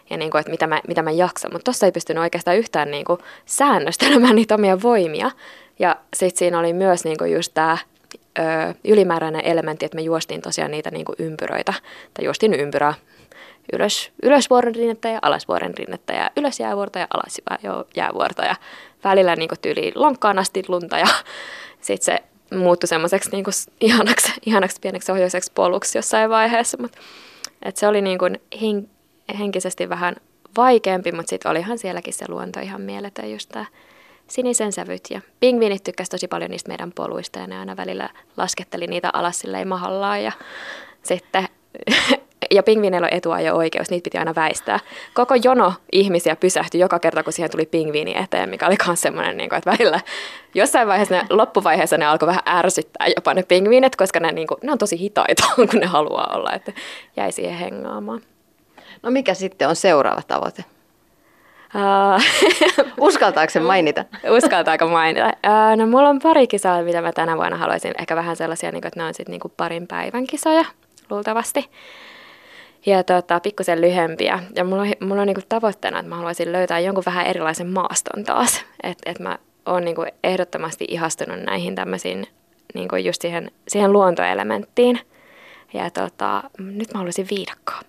ja niin kuin, että mitä mä, mitä mä jaksan. Mutta tuossa ei pystynyt oikeastaan yhtään niin kuin säännöstelemään [laughs] niitä omia voimia. Ja sitten siinä oli myös niin kuin just tämä ylimääräinen elementti, että me juostiin tosiaan niitä niin kuin ympyröitä. Tai juostiin ympyrää ylös, ylösvuoren rinnettä ja alasvuoren rinnettä ja ylös jäävuorta ja alas jäävuorta ja välillä niin kuin tyyliin lonkkaan asti lunta ja [laughs] sitten se muuttui semmoiseksi niin ihanaksi, ihanaksi pieneksi ohjaiseksi poluksi jossain vaiheessa. Mut, et se oli niin kuin hen, henkisesti vähän vaikeampi, mutta sitten olihan sielläkin se luonto ihan mieletön just tämä sinisen sävyt. Ja pingviinit tykkäsivät tosi paljon niistä meidän poluista ja ne aina välillä lasketteli niitä alas silleen mahallaan. Ja sitten [laughs] ja pingviineillä on etua ja oikeus, niitä piti aina väistää. Koko jono ihmisiä pysähtyi joka kerta, kun siihen tuli pingviini eteen, mikä oli myös semmoinen, niin kuin, että välillä jossain vaiheessa ne, loppuvaiheessa ne alkoi vähän ärsyttää jopa ne pingviinit, koska ne, niin kuin, ne on tosi hitaita, [laughs] kun ne haluaa olla, että jäi siihen hengaamaan. No mikä sitten on seuraava tavoite? [laughs] Uskaltaako se mainita? [laughs] Uskaltaako mainita? No mulla on pari kisaa, mitä mä tänä vuonna haluaisin. Ehkä vähän sellaisia, niin että ne on sitten niin parin päivän kisoja, luultavasti. Ja tota, pikkusen lyhempiä. Ja mulla on, mulla on niin kuin tavoitteena, että mä haluaisin löytää jonkun vähän erilaisen maaston taas. Että et mä oon niin kuin ehdottomasti ihastunut näihin tämmöisiin, niin kuin just siihen, siihen luontoelementtiin. Ja tota, nyt mä haluaisin viidakkoa.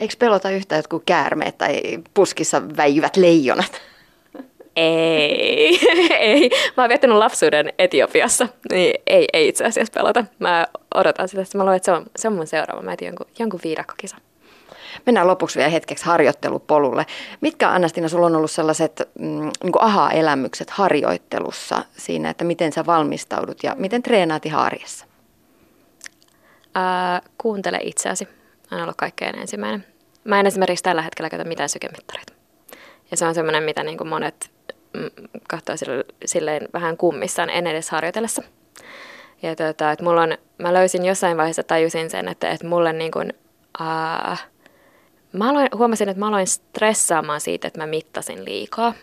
Eikö pelota yhtä jotkut käärmeet tai puskissa väijyvät leijonat? Ei, [laughs] ei. Mä oon viettänyt lapsuuden Etiopiassa, niin ei, ei itse asiassa pelota. Mä odotan sitä, että mä luulen, että se on, se on mun seuraava. Mä jonkun, jonkun viidakkokisa. Mennään lopuksi vielä hetkeksi harjoittelupolulle. Mitkä Annastina, sulla on ollut sellaiset mm, niin aha-elämykset harjoittelussa siinä, että miten sä valmistaudut ja miten treenaat ihan arjessa? Ää, kuuntele itseäsi on ollut kaikkein ensimmäinen. Mä en esimerkiksi tällä hetkellä käytä mitään sykemittareita. Ja se on semmoinen, mitä niin kuin monet mm, katsoo silleen vähän kummissaan en edes harjoitellessa. Ja tota, että mulla on, mä löysin jossain vaiheessa, tajusin sen, että, että mulle niin kuin, uh, mä aloin, huomasin, että mä aloin stressaamaan siitä, että mä mittasin liikaa.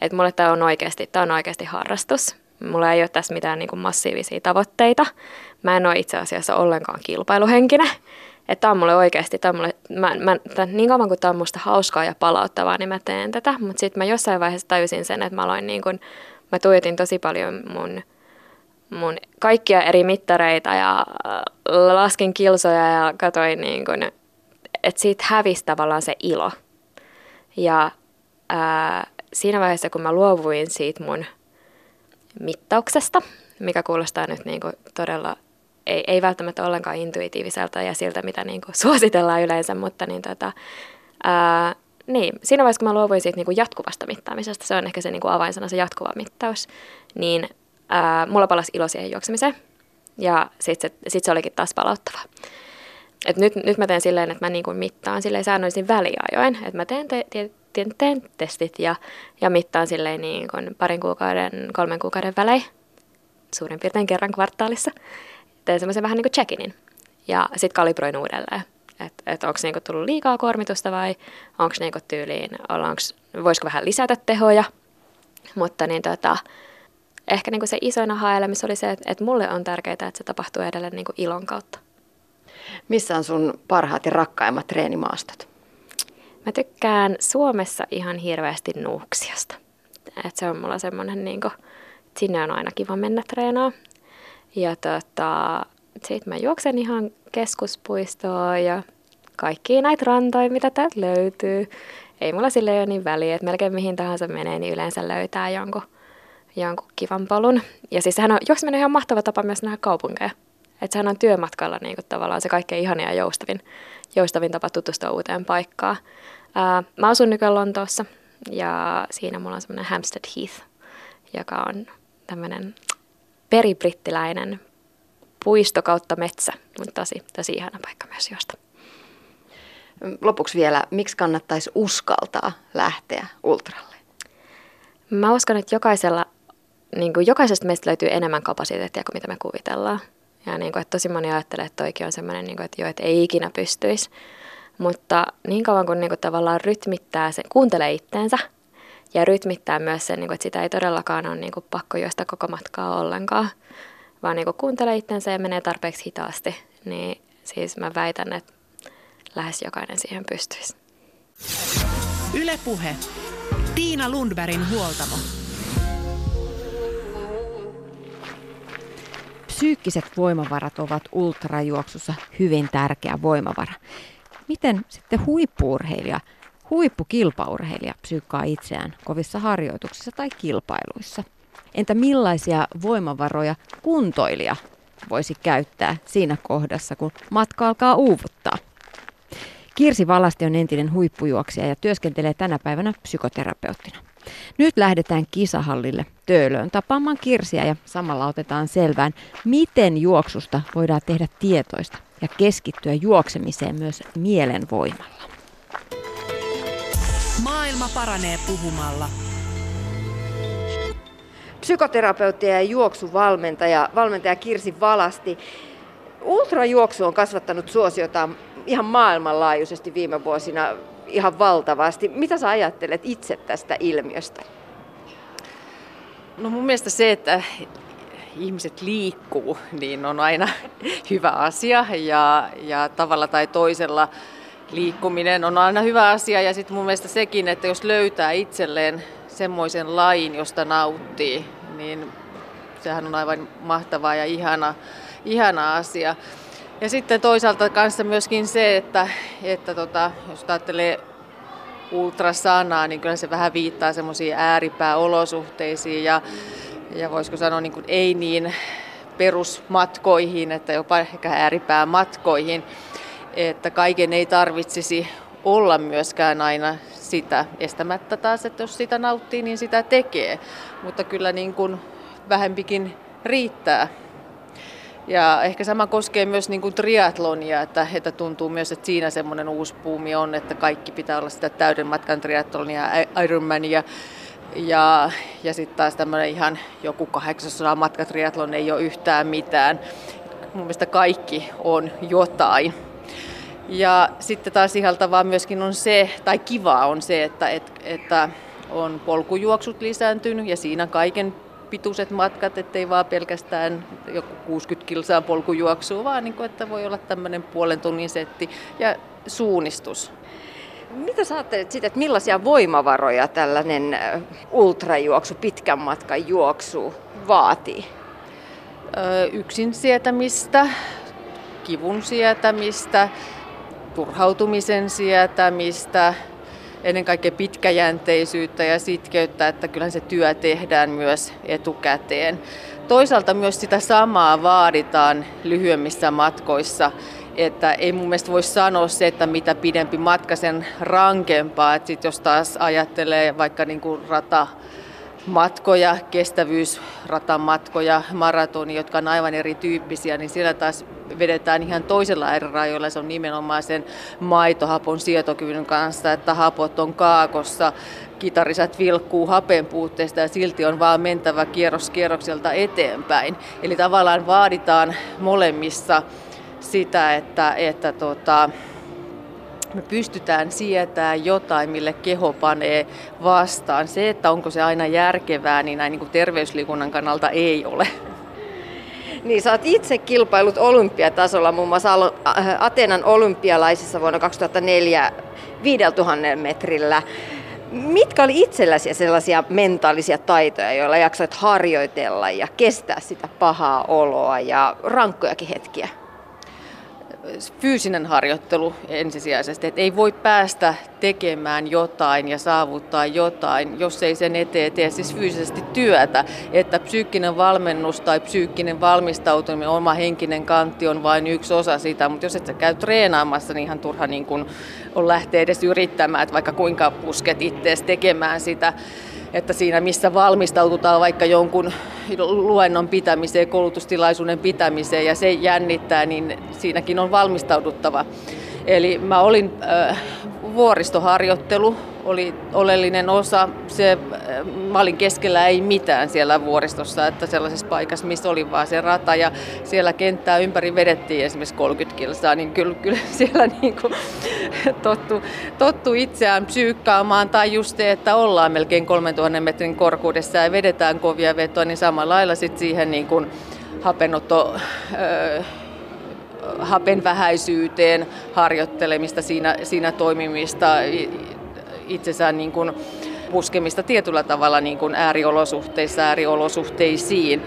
Että mulle tämä on oikeasti, tämä on oikeasti harrastus. Mulla ei ole tässä mitään niin kuin massiivisia tavoitteita. Mä en ole itse asiassa ollenkaan kilpailuhenkinen. Että tämä on mulle oikeasti, tämä on mulle, mä, mä, tämän, niin kauan kuin tämä on musta hauskaa ja palauttavaa, niin mä teen tätä. Mutta sitten mä jossain vaiheessa tajusin sen, että mä aloin niin kuin, mä tuijotin tosi paljon mun, mun kaikkia eri mittareita ja äh, laskin kilsoja ja katsoin niin kuin, että siitä hävisi tavallaan se ilo. Ja ää, siinä vaiheessa, kun mä luovuin siitä mun mittauksesta, mikä kuulostaa nyt niin kuin todella ei, ei välttämättä ollenkaan intuitiiviselta ja siltä, mitä niin kuin suositellaan yleensä, mutta niin tota, ää, niin, siinä vaiheessa, kun mä luovuin siitä niin kuin jatkuvasta mittaamisesta, se on ehkä se niin kuin avainsana, se jatkuva mittaus, niin ää, mulla palasi ilo siihen juoksemiseen. Ja sitten se, sit se olikin taas palauttava. Et nyt, nyt mä teen silleen, että mä niin kuin mittaan silleen säännöllisin väliajoin. Että mä teen, te, te, teen, teen testit ja, ja mittaan silleen niin kuin parin kuukauden, kolmen kuukauden välein. Suurin piirtein kerran kvartaalissa teen semmoisen vähän niin kuin check-inin ja sitten kalibroin uudelleen. Että et onko niinku tullut liikaa kuormitusta vai onko niinku tyyliin, ollaanks, voisiko vähän lisätä tehoja. Mutta niin tota, ehkä niinku se isoin aha oli se, että et mulle on tärkeää, että se tapahtuu edelleen niinku ilon kautta. Missä on sun parhaat ja rakkaimmat treenimaastot? Mä tykkään Suomessa ihan hirveästi Nuuksiosta. Et se on mulla semmoinen, niinku, sinne on aina kiva mennä treenaa. Ja tota, sitten mä juoksen ihan keskuspuistoon ja kaikki näitä rantoja, mitä täältä löytyy. Ei mulla sille ole niin väliä, että melkein mihin tahansa menee, niin yleensä löytää jonkun, jonkun kivan polun. Ja siis sehän on juokseminen ihan mahtava tapa myös nähdä kaupunkeja. Että sehän on työmatkalla niin kuin tavallaan se kaikkein ihania ja joustavin, joustavin tapa tutustua uuteen paikkaan. Uh, mä asun nykyään Lontoossa ja siinä mulla on semmoinen Hampstead Heath, joka on tämmöinen peribrittiläinen puisto kautta metsä, mutta tosi, tosi ihana paikka myös juosta. Lopuksi vielä, miksi kannattaisi uskaltaa lähteä ultralle? Mä uskon, että jokaisella, niin kuin jokaisesta meistä löytyy enemmän kapasiteettia kuin mitä me kuvitellaan. Ja niin kuin, että tosi moni ajattelee, että toikin on semmoinen, niin kuin, että jo, että ei ikinä pystyisi. Mutta niin kauan kuin, niin kuin tavallaan rytmittää sen, kuuntelee itteensä ja rytmittää myös sen, niin kuin, että sitä ei todellakaan ole niin kuin, pakko juosta koko matkaa ollenkaan, vaan niin kuin, kuuntelee itteensä ja menee tarpeeksi hitaasti, niin siis mä väitän, että lähes jokainen siihen pystyisi. Ylepuhe. Tiina Lundbergin huoltamo. Psyykkiset voimavarat ovat ultrajuoksussa hyvin tärkeä voimavara. Miten sitten huippuurheilija, huippukilpaurheilija psyykkaa itseään kovissa harjoituksissa tai kilpailuissa? Entä millaisia voimavaroja kuntoilija voisi käyttää siinä kohdassa, kun matka alkaa uuvuttaa? Kirsi Valasti on entinen huippujuoksija ja työskentelee tänä päivänä psykoterapeuttina. Nyt lähdetään kisahallille Töölöön tapaamaan Kirsiä ja samalla otetaan selvään, miten juoksusta voidaan tehdä tietoista ja keskittyä juoksemiseen myös mielenvoimalla. Maailma paranee puhumalla. Psykoterapeutti ja juoksuvalmentaja valmentaja Kirsi Valasti. Ultrajuoksu on kasvattanut suosiota ihan maailmanlaajuisesti viime vuosina ihan valtavasti. Mitä sä ajattelet itse tästä ilmiöstä? No mun mielestä se, että ihmiset liikkuu, niin on aina [laughs] hyvä asia ja, ja tavalla tai toisella liikkuminen on aina hyvä asia ja sitten mun mielestä sekin, että jos löytää itselleen semmoisen lain, josta nauttii, niin sehän on aivan mahtavaa ja ihana, ihana asia. Ja sitten toisaalta kanssa myöskin se, että, että tota, jos ajattelee ultrasanaa, niin kyllä se vähän viittaa semmoisiin ääripääolosuhteisiin ja, ja voisiko sanoa niin kuin ei niin perusmatkoihin, että jopa ehkä ääripäämatkoihin, että kaiken ei tarvitsisi olla myöskään aina sitä estämättä taas, että jos sitä nauttii, niin sitä tekee. Mutta kyllä niin kuin vähempikin riittää ja ehkä sama koskee myös niin kuin triatlonia, että, että tuntuu myös, että siinä semmoinen uusi puumi on, että kaikki pitää olla sitä täyden matkan triatlonia, Ironmania. Ja, ja sitten taas tämmöinen ihan joku 800 matkatriatlon ei ole yhtään mitään. Mun mielestä kaikki on jotain. Ja sitten taas ihaltavaa myöskin on se, tai kivaa on se, että, että, että on polkujuoksut lisääntynyt ja siinä kaiken pituiset matkat, ettei vaan pelkästään joku 60 kilsaa polkujuoksua, vaan niin kuin, että voi olla tämmöinen puolen tunnin setti ja suunnistus. Mitä sä ajattelet siitä, että millaisia voimavaroja tällainen ultrajuoksu, pitkän matkan juoksu vaatii? Öö, yksin sietämistä, kivun sietämistä, turhautumisen sietämistä, ennen kaikkea pitkäjänteisyyttä ja sitkeyttä, että kyllä se työ tehdään myös etukäteen. Toisaalta myös sitä samaa vaaditaan lyhyemmissä matkoissa, että ei mun mielestä voi sanoa se, että mitä pidempi matka sen rankempaa, että sit jos taas ajattelee vaikka niin kuin rata matkoja, kestävyysratamatkoja, maratoni, jotka on aivan erityyppisiä, niin siellä taas vedetään ihan toisella eri rajoilla. Se on nimenomaan sen maitohapon sietokyvyn kanssa, että hapot on kaakossa, kitarisat vilkkuu hapen puutteesta ja silti on vaan mentävä kierros kierrokselta eteenpäin. Eli tavallaan vaaditaan molemmissa sitä, että, että tota, me pystytään sietämään jotain, mille keho panee vastaan. Se, että onko se aina järkevää, niin näin niin kuin terveysliikunnan kannalta ei ole. Niin, sä oot itse kilpailut olympiatasolla, muun muassa äh, Atenan olympialaisissa vuonna 2004 5000 metrillä. Mitkä oli itselläsi sellaisia mentaalisia taitoja, joilla jaksoit harjoitella ja kestää sitä pahaa oloa ja rankkojakin hetkiä? Fyysinen harjoittelu ensisijaisesti, että ei voi päästä tekemään jotain ja saavuttaa jotain, jos ei sen eteen tee siis fyysisesti työtä, että psyykkinen valmennus tai psyykkinen valmistautuminen, oma henkinen kantti on vain yksi osa sitä, mutta jos et sä käy treenaamassa, niin ihan turha niin kun on lähteä edes yrittämään, että vaikka kuinka pusket ittees tekemään sitä, että siinä missä valmistaututaan vaikka jonkun luennon pitämiseen, koulutustilaisuuden pitämiseen ja se jännittää, niin siinäkin on valmistauduttava. Eli mä olin äh, vuoristoharjoittelu oli oleellinen osa. Se, äh, mä olin keskellä ei mitään siellä vuoristossa, että sellaisessa paikassa, missä oli vaan se rata ja siellä kenttää ympäri vedettiin esimerkiksi 30 kilsaa, niin kyllä, kyllä [laughs] siellä niin kuin tottu, tottu itseään psyykkaamaan tai just se, että ollaan melkein 3000 metrin korkuudessa ja vedetään kovia vetoa, niin samalla lailla sitten siihen niin kuin hapenotto, öö, hapen vähäisyyteen harjoittelemista, siinä, siinä toimimista, itsensä niin kuin puskemista tietyllä tavalla niin kuin ääriolosuhteissa, ääriolosuhteisiin.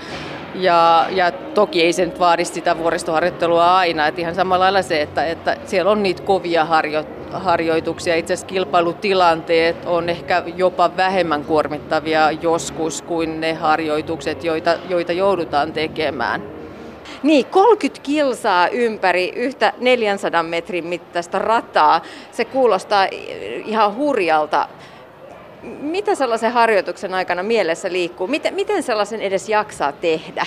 Ja, ja toki ei se nyt vaadi sitä vuoristoharjoittelua aina, että ihan samalla lailla se, että, että siellä on niitä kovia harjo, harjoituksia. Itse asiassa kilpailutilanteet on ehkä jopa vähemmän kuormittavia joskus kuin ne harjoitukset, joita, joita joudutaan tekemään. Niin, 30 kilsaa ympäri yhtä 400 metrin mittaista rataa. Se kuulostaa ihan hurjalta. Mitä sellaisen harjoituksen aikana mielessä liikkuu? Miten, miten sellaisen edes jaksaa tehdä?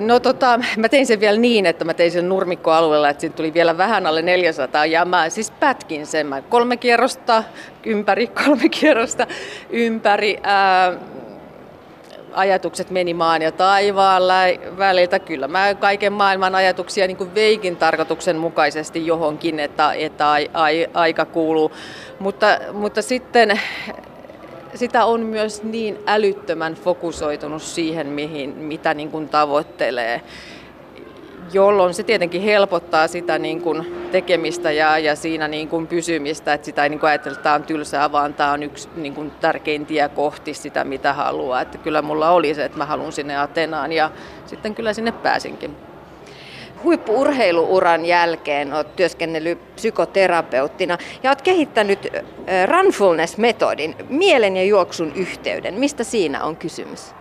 No tota, mä tein sen vielä niin, että mä tein sen nurmikkoalueella, että siitä tuli vielä vähän alle 400 ja mä siis pätkin sen. Mä kolme kierrosta ympäri, kolme kierrosta ympäri. Ää, ajatukset meni maan ja taivaan väliltä. Kyllä mä kaiken maailman ajatuksia niin kuin veikin tarkoituksenmukaisesti johonkin, että, että ai, ai, aika kuuluu. Mutta, mutta sitten sitä on myös niin älyttömän fokusoitunut siihen, mihin, mitä niin kuin tavoittelee jolloin se tietenkin helpottaa sitä niin kuin tekemistä ja, ja siinä niin kuin pysymistä, että sitä ei niin kuin ajatella, että tämä on tylsää, vaan tämä on yksi niin kuin tärkein tie kohti sitä, mitä haluaa. Että kyllä mulla oli se, että mä haluan sinne Atenaan ja sitten kyllä sinne pääsinkin. Huippuurheiluuran jälkeen olet työskennellyt psykoterapeuttina ja olet kehittänyt Runfulness-metodin, mielen ja juoksun yhteyden. Mistä siinä on kysymys?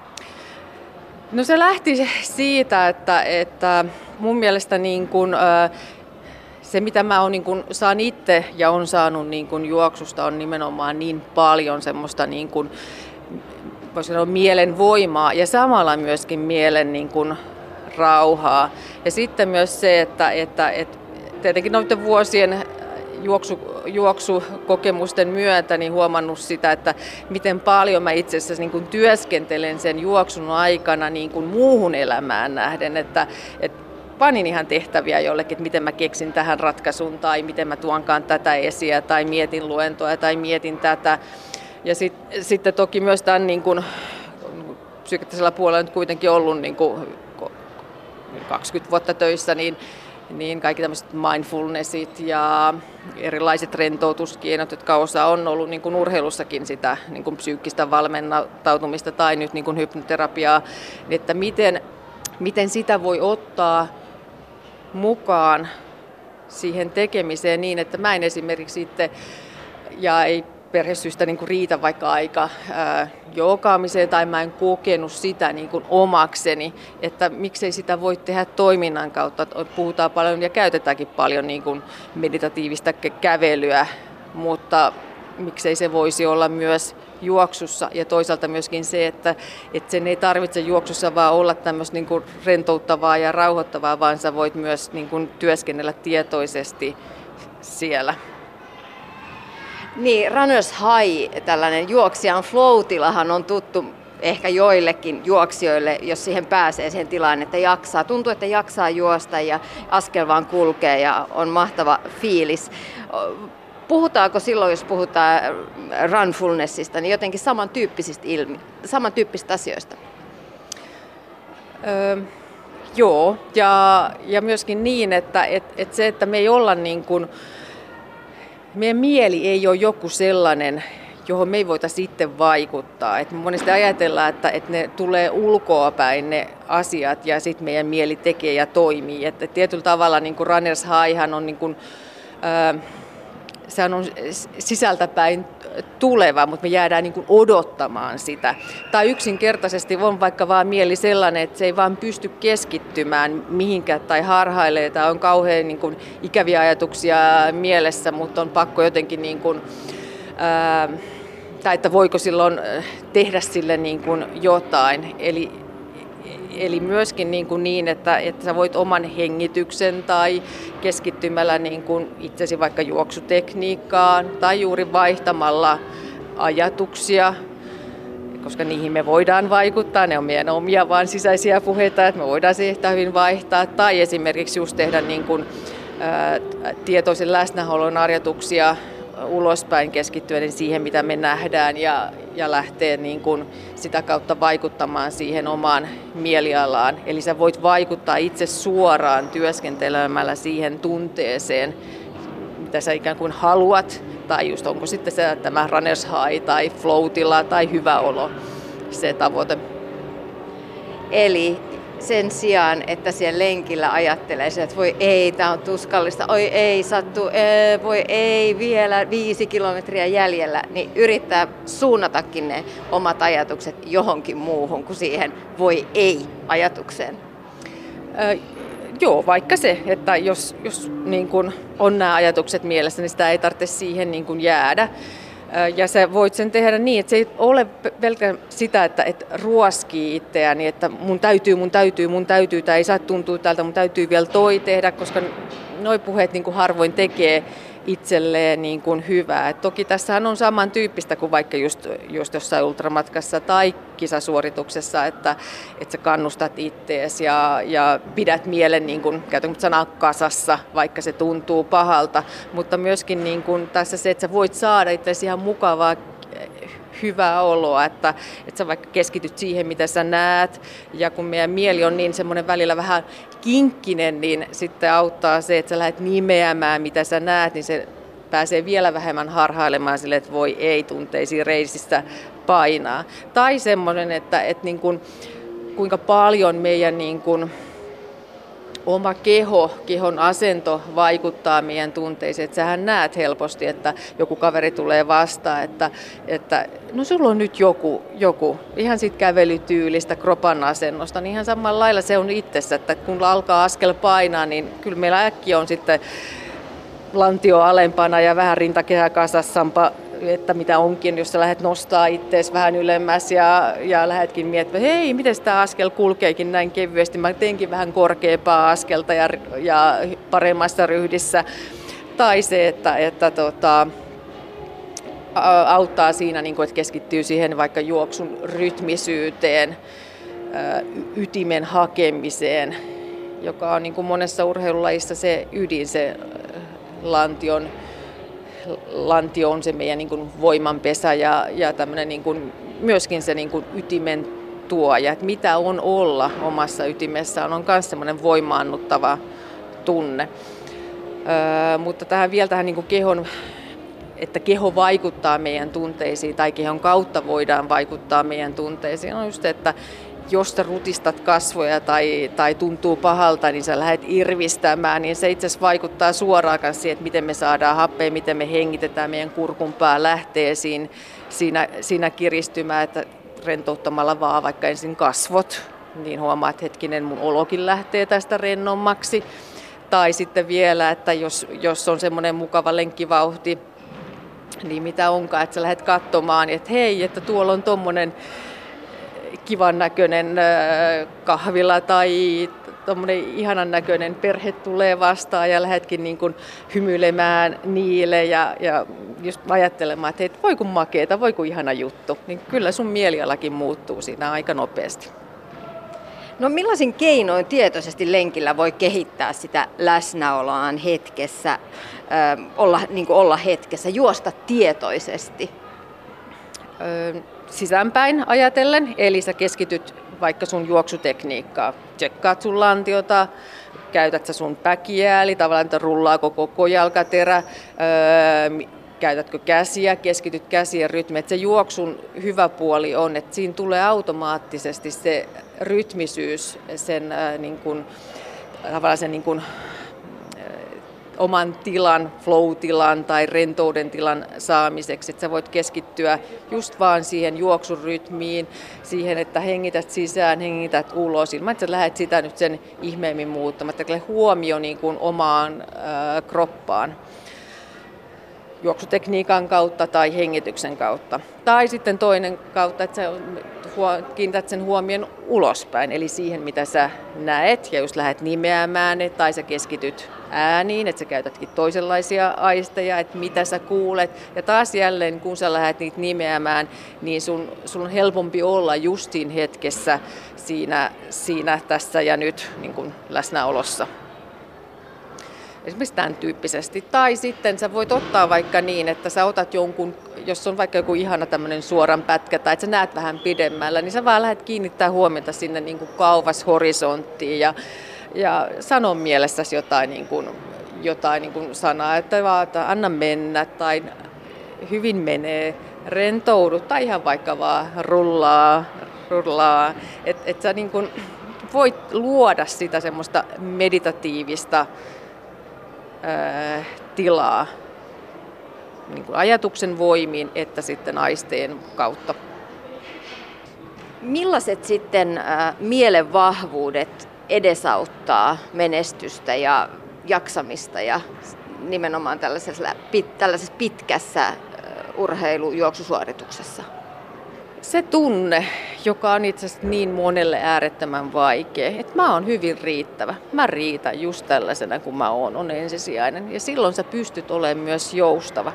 No se lähti siitä, että, että mun mielestä niin kuin, se, mitä mä on, niin kuin, saan itse ja on saanut niin kuin, juoksusta, on nimenomaan niin paljon semmoista niin kuin, voisi sanoa mielen voimaa ja samalla myöskin mielen niin kuin, rauhaa. Ja sitten myös se, että, että, että tietenkin noiden vuosien juoksu, juoksukokemusten myötä niin huomannut sitä, että miten paljon mä itse asiassa niin kuin työskentelen sen juoksun aikana niin kuin muuhun elämään nähden, että, että panin ihan tehtäviä jollekin, että miten mä keksin tähän ratkaisun tai miten mä tuonkaan tätä esiä tai mietin luentoa tai mietin tätä. Ja sit, sitten toki myös tämän niin kuin, psykiatrisella puolella nyt kuitenkin ollut niin kuin 20 vuotta töissä, niin niin kaikki tämmöiset mindfulnessit ja erilaiset rentoutuskienot, jotka osa on ollut niin kuin urheilussakin sitä niin kuin psyykkistä valmentautumista tai nyt niin kuin hypnoterapiaa, että miten, miten sitä voi ottaa mukaan siihen tekemiseen niin, että mä en esimerkiksi sitten, ja ei perhesyistä niin kuin riitä vaikka aika ää, tai mä en kokenut sitä niin kuin omakseni, että miksei sitä voi tehdä toiminnan kautta. Puhutaan paljon ja käytetäänkin paljon niin kuin meditatiivista kävelyä, mutta miksei se voisi olla myös juoksussa ja toisaalta myöskin se, että, että sen ei tarvitse juoksussa vaan olla tämmöistä niin kuin rentouttavaa ja rauhoittavaa, vaan sä voit myös niin kuin työskennellä tietoisesti siellä. Niin, runners high, tällainen juoksijan flow on tuttu ehkä joillekin juoksijoille, jos siihen pääsee siihen tilaan, että jaksaa. Tuntuu, että jaksaa juosta ja askel vaan kulkee ja on mahtava fiilis. Puhutaanko silloin, jos puhutaan runfulnessista, niin jotenkin samantyyppisistä, ilmi, samantyyppisistä asioista? Öö, joo, ja, ja myöskin niin, että et, et se, että me ei olla niin kuin, meidän mieli ei ole joku sellainen, johon me ei voita sitten vaikuttaa. Et me monesti ajatellaan, että, että ne tulee ulkoa päin ne asiat ja sitten meidän mieli tekee ja toimii. Että tietyllä tavalla niin kuin runners highhan on niin kuin, äh, sehän on sisältäpäin tuleva, mutta me jäädään niin odottamaan sitä. Tai yksinkertaisesti on vaikka vaan mieli sellainen, että se ei vaan pysty keskittymään mihinkään tai harhailee tai on kauhean niin kuin ikäviä ajatuksia mielessä, mutta on pakko jotenkin niin kuin, ää, tai että voiko silloin tehdä sille niin kuin jotain. Eli Eli myöskin niin, kuin niin että, että sä voit oman hengityksen tai keskittymällä niin kuin itsesi vaikka juoksutekniikkaan tai juuri vaihtamalla ajatuksia, koska niihin me voidaan vaikuttaa, ne on meidän omia vaan sisäisiä puheita, että me voidaan siitä hyvin vaihtaa, tai esimerkiksi just tehdä niin kuin, ää, tietoisen läsnäolon harjoituksia ulospäin keskittyen siihen, mitä me nähdään ja, ja lähtee niin kuin sitä kautta vaikuttamaan siihen omaan mielialaan. Eli sä voit vaikuttaa itse suoraan työskentelemällä siihen tunteeseen, mitä sä ikään kuin haluat, tai just onko sitten se tämä runners high tai floatilla tai hyvä olo se tavoite. Eli sen sijaan, että siellä lenkillä ajattelee, että voi ei, tämä on tuskallista, oi ei, sattuu, ee, voi ei, vielä viisi kilometriä jäljellä, niin yrittää suunnatakin ne omat ajatukset johonkin muuhun kuin siihen voi ei ajatukseen. Ö, joo, vaikka se, että jos, jos niin kun on nämä ajatukset mielessä, niin sitä ei tarvitse siihen niin kun jäädä. Ja sä voit sen tehdä niin, että se ei ole pelkkä sitä, että, että ruoskii itseäni, että mun täytyy, mun täytyy, mun täytyy, tai ei saa tuntua tältä, mun täytyy vielä toi tehdä, koska noi puheet niin kuin harvoin tekee itselleen niin kuin hyvää. Et toki tässähän on samantyyppistä kuin vaikka just, just jossain ultramatkassa tai kisasuorituksessa, että, että sä kannustat ittees ja, ja pidät mielen, niin kuin, käytän sanaa kasassa, vaikka se tuntuu pahalta, mutta myöskin niin kuin tässä se, että sä voit saada itse ihan mukavaa hyvää oloa, että, että sä vaikka keskityt siihen, mitä sä näet, ja kun meidän mieli on niin semmoinen välillä vähän kinkkinen, niin sitten auttaa se, että sä lähdet nimeämään, mitä sä näet, niin se pääsee vielä vähemmän harhailemaan sille, että voi ei tunteisiin reisistä painaa. Tai semmoinen, että, että niin kuin, kuinka paljon meidän niin kuin, oma keho, kehon asento vaikuttaa meidän tunteisiin. Että sähän näet helposti, että joku kaveri tulee vastaan, että, että no sulla on nyt joku, joku ihan sit kävelytyylistä, kropan asennosta, niin ihan samalla lailla se on itsessä, että kun alkaa askel painaa, niin kyllä meillä äkkiä on sitten lantio alempana ja vähän rintakehä kasassampa että mitä onkin, jos sä lähdet nostaa ittees vähän ylemmäs ja, ja lähdetkin miettimään, hei, miten tämä askel kulkeekin näin kevyesti. Mä teenkin vähän korkeampaa askelta ja, ja paremmassa ryhdissä. Tai se, että, että tota, auttaa siinä, niin kuin, että keskittyy siihen vaikka juoksun rytmisyyteen, ytimen hakemiseen, joka on niin monessa urheilulajissa se ydin, se lantion lantio on se meidän niin kuin voimanpesä ja, ja niin kuin, myöskin se niin kuin ytimen tuoja, että mitä on olla omassa ytimessään, on myös semmoinen voimaannuttava tunne. Öö, mutta tähän vielä tähän niin kuin kehon, että keho vaikuttaa meidän tunteisiin tai kehon kautta voidaan vaikuttaa meidän tunteisiin, on just, että jos sä rutistat kasvoja tai, tai tuntuu pahalta, niin sä lähdet irvistämään, niin se itse asiassa vaikuttaa suoraan siihen, että miten me saadaan happea, miten me hengitetään, meidän kurkun pää lähtee siinä, siinä, siinä kiristymään, että rentouttamalla vaan vaikka ensin kasvot, niin huomaat, että hetkinen, mun olokin lähtee tästä rennommaksi. Tai sitten vielä, että jos, jos on semmoinen mukava lenkkivauhti, niin mitä onkaan, että sä lähdet katsomaan, että hei, että tuolla on tommonen kivan näköinen kahvila tai tuommoinen ihanan näköinen perhe tulee vastaan ja lähdetkin niin kuin hymyilemään niille ja, ja just ajattelemaan, että hei, voi kun makeeta, voi kun ihana juttu, niin kyllä sun mielialakin muuttuu siinä aika nopeasti. No millaisin keinoin tietoisesti lenkillä voi kehittää sitä läsnäoloaan hetkessä, äh, olla, niin olla hetkessä, juosta tietoisesti? Öö, sisäänpäin ajatellen, eli sä keskityt vaikka sun juoksutekniikkaa. Tsekkaat sun lantiota, käytät sä sun päkiä, eli tavallaan, että rullaa koko kojalkaterä, öö, käytätkö käsiä, keskityt käsien rytmiin. Se juoksun hyvä puoli on, että siinä tulee automaattisesti se rytmisyys sen äh, niin kuin, tavallaan sen niin kuin, oman tilan, flow-tilan tai rentouden tilan saamiseksi. Että sä voit keskittyä just vaan siihen juoksurytmiin, siihen, että hengität sisään, hengität ulos, ilman että sä lähdet sitä nyt sen ihmeemmin muuttamaan. Että huomio niin kuin omaan äh, kroppaan juoksutekniikan kautta tai hengityksen kautta. Tai sitten toinen kautta, että sä kiinnität sen huomion ulospäin, eli siihen mitä sä näet ja just lähdet nimeämään ne, tai sä keskityt ääniin, että sä käytätkin toisenlaisia aisteja, että mitä sä kuulet. Ja taas jälleen, kun sä lähdet niitä nimeämään, niin sun, sun on helpompi olla justiin hetkessä siinä, siinä tässä ja nyt niin kuin läsnäolossa esimerkiksi tämän tyyppisesti. Tai sitten sä voit ottaa vaikka niin, että sä otat jonkun, jos on vaikka joku ihana tämmöinen suoran pätkä tai että sä näet vähän pidemmällä, niin sä vaan lähdet kiinnittää huomiota sinne niin kuin kauvas horisonttiin ja, ja sano mielessäsi jotain, niin kuin, jotain niin kuin sanaa, että, vaan, että anna mennä tai hyvin menee, rentoudu tai ihan vaikka vaan rullaa, rullaa. Että et sä niin kuin voit luoda sitä semmoista meditatiivista tilaa niin kuin ajatuksen voimiin että sitten aisteen kautta. Millaiset sitten mielen vahvuudet edesauttaa menestystä ja jaksamista ja nimenomaan tällaisessa, tällaisessa pitkässä urheilujuoksusuorituksessa? Se tunne, joka on itse asiassa niin monelle äärettömän vaikea, että mä oon hyvin riittävä. Mä riitän just tällaisena kuin mä oon, on ensisijainen. Ja silloin sä pystyt olemaan myös joustava.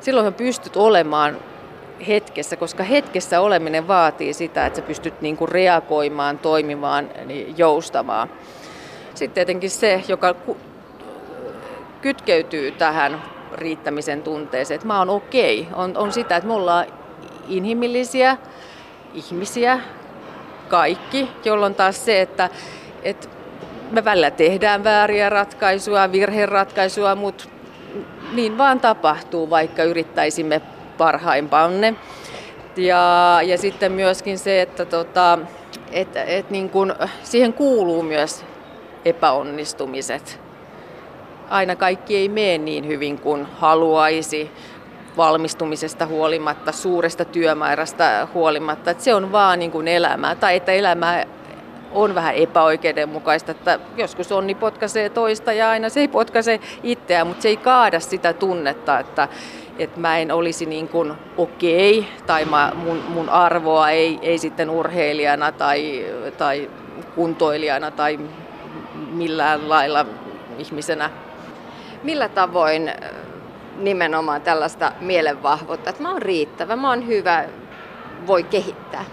Silloin sä pystyt olemaan hetkessä, koska hetkessä oleminen vaatii sitä, että sä pystyt niin kuin reagoimaan, toimimaan, niin joustamaan. Sitten tietenkin se, joka kytkeytyy tähän riittämisen tunteeseen, että mä oon okei, on, on sitä, että me ollaan inhimillisiä ihmisiä, kaikki, jolloin taas se, että, että me välillä tehdään vääriä ratkaisuja, virheratkaisuja, mutta niin vaan tapahtuu, vaikka yrittäisimme parhaimpaanne. Ja, ja sitten myöskin se, että tota, et, et niin kun, siihen kuuluu myös epäonnistumiset. Aina kaikki ei mene niin hyvin kuin haluaisi valmistumisesta huolimatta, suuresta työmäärästä huolimatta. Että se on vaan niin kuin elämää. Tai että elämä on vähän epäoikeudenmukaista, että joskus onni potkaisee toista ja aina se ei potkaise itseään, mutta se ei kaada sitä tunnetta, että, että mä en olisi niin kuin okei okay, tai mä, mun, mun arvoa ei, ei sitten urheilijana tai, tai kuntoilijana tai millään lailla ihmisenä. Millä tavoin nimenomaan tällaista mielenvahvuutta, että mä oon riittävä, mä oon hyvä, voi kehittää?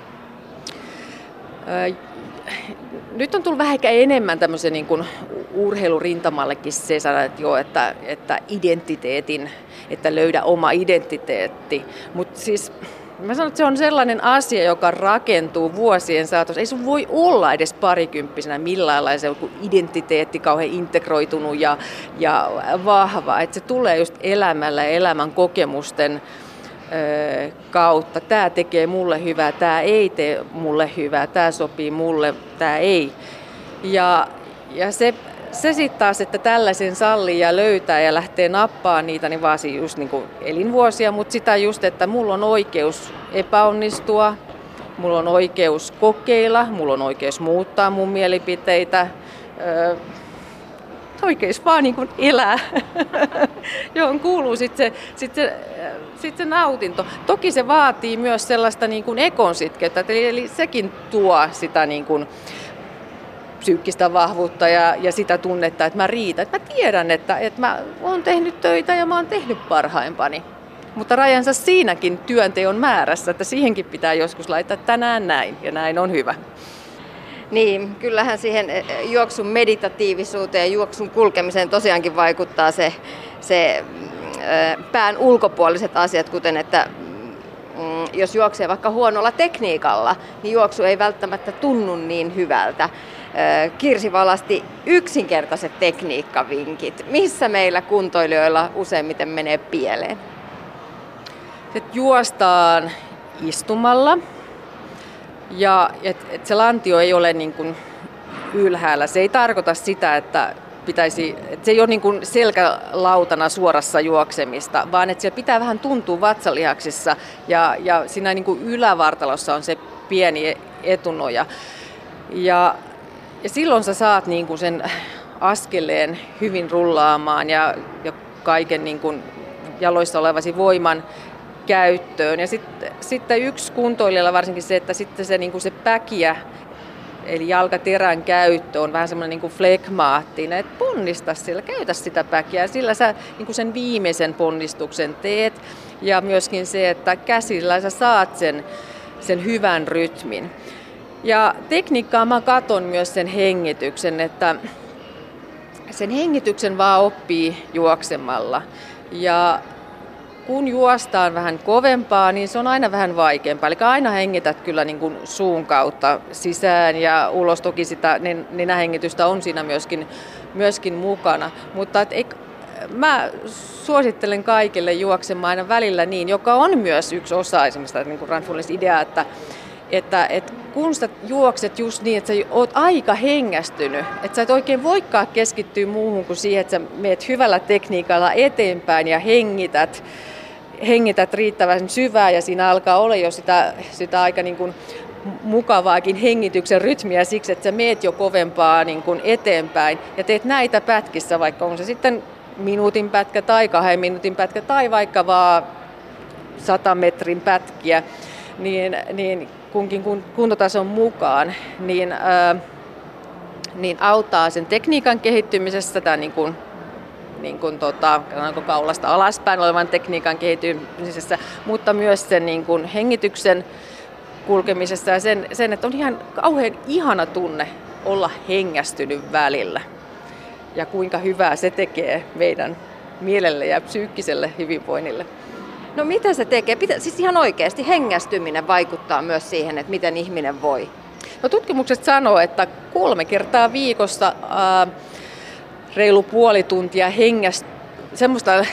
Nyt on tullut vähän enemmän tämmöisen niin kuin urheilurintamallekin se sana, että, joo, että, että identiteetin, että löydä oma identiteetti. Mutta siis Mä sanon, että se on sellainen asia, joka rakentuu vuosien saatossa. Ei sun voi olla edes parikymppisenä millään lailla se identiteetti kauhean integroitunut ja, ja vahva. Että se tulee just elämällä ja elämän kokemusten ö, kautta. Tämä tekee mulle hyvää, tämä ei tee mulle hyvää, tämä sopii mulle, tämä ei. Ja, ja se se sitten taas, että tällaisen sallii ja löytää ja lähtee nappaa niitä, niin vaatii just niin kuin elinvuosia, mutta sitä just, että mulla on oikeus epäonnistua, mulla on oikeus kokeilla, mulla on oikeus muuttaa mun mielipiteitä, öö, oikeus vaan niin kuin elää, [laughs] johon kuuluu sitten se, sit se, sit se nautinto. Toki se vaatii myös sellaista niin kuin ekon sitkeyttä, eli, eli sekin tuo sitä niin kuin, psyykkistä vahvuutta ja, ja sitä tunnetta, että mä riitän. Että mä tiedän, että, että mä oon tehnyt töitä ja mä oon tehnyt parhaimpani. Mutta rajansa siinäkin työnteon määrässä, että siihenkin pitää joskus laittaa tänään näin ja näin on hyvä. Niin, kyllähän siihen eh, juoksun meditatiivisuuteen ja juoksun kulkemiseen tosiaankin vaikuttaa se, se mm, pään ulkopuoliset asiat, kuten että mm, jos juoksee vaikka huonolla tekniikalla, niin juoksu ei välttämättä tunnu niin hyvältä. Kirsi valasti yksinkertaiset tekniikkavinkit. Missä meillä kuntoilijoilla useimmiten menee pieleen? että juostaan istumalla ja et, et se lantio ei ole niin kuin ylhäällä. Se ei tarkoita sitä, että pitäisi, että se ei ole niin kuin selkälautana suorassa juoksemista, vaan että se pitää vähän tuntua vatsalihaksissa ja, ja siinä niin kuin ylävartalossa on se pieni etunoja. Ja, ja silloin sä saat niin kuin sen askeleen hyvin rullaamaan ja, ja kaiken niin kuin jaloissa olevasi voiman käyttöön. Ja sitten, sitten yksi kuntoilijalla varsinkin se, että sitten se, niin kuin se päkiä, eli jalkaterän käyttö on vähän semmoinen niin flekmaattinen, että ponnista sillä, käytä sitä päkiä, sillä sä niin kuin sen viimeisen ponnistuksen teet. Ja myöskin se, että käsillä sä saat sen, sen hyvän rytmin. Ja tekniikkaa mä katon myös sen hengityksen, että sen hengityksen vaan oppii juoksemalla. Ja kun juostaan vähän kovempaa, niin se on aina vähän vaikeampaa. Eli aina hengität kyllä niin kuin suun kautta sisään ja ulos. Toki sitä nenähengitystä on siinä myöskin, myöskin mukana. Mutta et ei, mä suosittelen kaikille juoksemaan aina välillä niin, joka on myös yksi osa esimerkiksi niin kuin ideaa, että että, että kun sä juokset just niin, että sä oot aika hengästynyt, että sä et oikein voikaan keskittyä muuhun kuin siihen, että sä meet hyvällä tekniikalla eteenpäin ja hengität, hengität riittävän syvää ja siinä alkaa olla jo sitä, sitä aika niin kuin mukavaakin hengityksen rytmiä siksi, että sä meet jo kovempaa niin kuin eteenpäin ja teet näitä pätkissä, vaikka on se sitten minuutin pätkä tai kahden minuutin pätkä tai vaikka vaan sata metrin pätkiä, niin, niin kunkin kuntotason mukaan, niin, niin auttaa sen tekniikan kehittymisessä tai niin kuin, niin kuin tota, kaulasta alaspäin olevan tekniikan kehittymisessä, mutta myös sen niin kuin hengityksen kulkemisessa ja sen, sen, että on ihan kauhean ihana tunne olla hengästynyt välillä. Ja kuinka hyvää se tekee meidän mielelle ja psyykkiselle hyvinvoinnille. No mitä se tekee? Pitä, siis ihan oikeasti hengästyminen vaikuttaa myös siihen, että miten ihminen voi. No tutkimukset sanoo, että kolme kertaa viikossa ää, reilu puoli tuntia hengäst, semmoista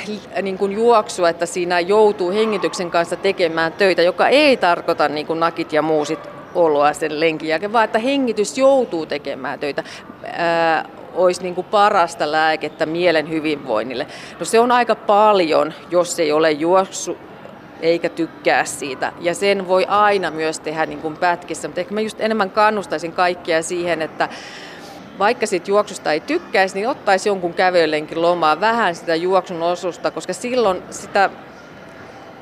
niin kuin juoksua, että siinä joutuu hengityksen kanssa tekemään töitä, joka ei tarkoita niin kuin nakit ja muusit oloa sen lenkin jälkeen, vaan että hengitys joutuu tekemään töitä. Ää, olisi niin kuin parasta lääkettä mielen hyvinvoinnille. No se on aika paljon, jos ei ole juoksu eikä tykkää siitä. Ja sen voi aina myös tehdä niin kuin pätkissä, mutta ehkä mä just enemmän kannustaisin kaikkia siihen, että vaikka siitä juoksusta ei tykkäisi, niin ottaisi jonkun kävelylenkin lomaa vähän sitä juoksun osusta, koska silloin, sitä,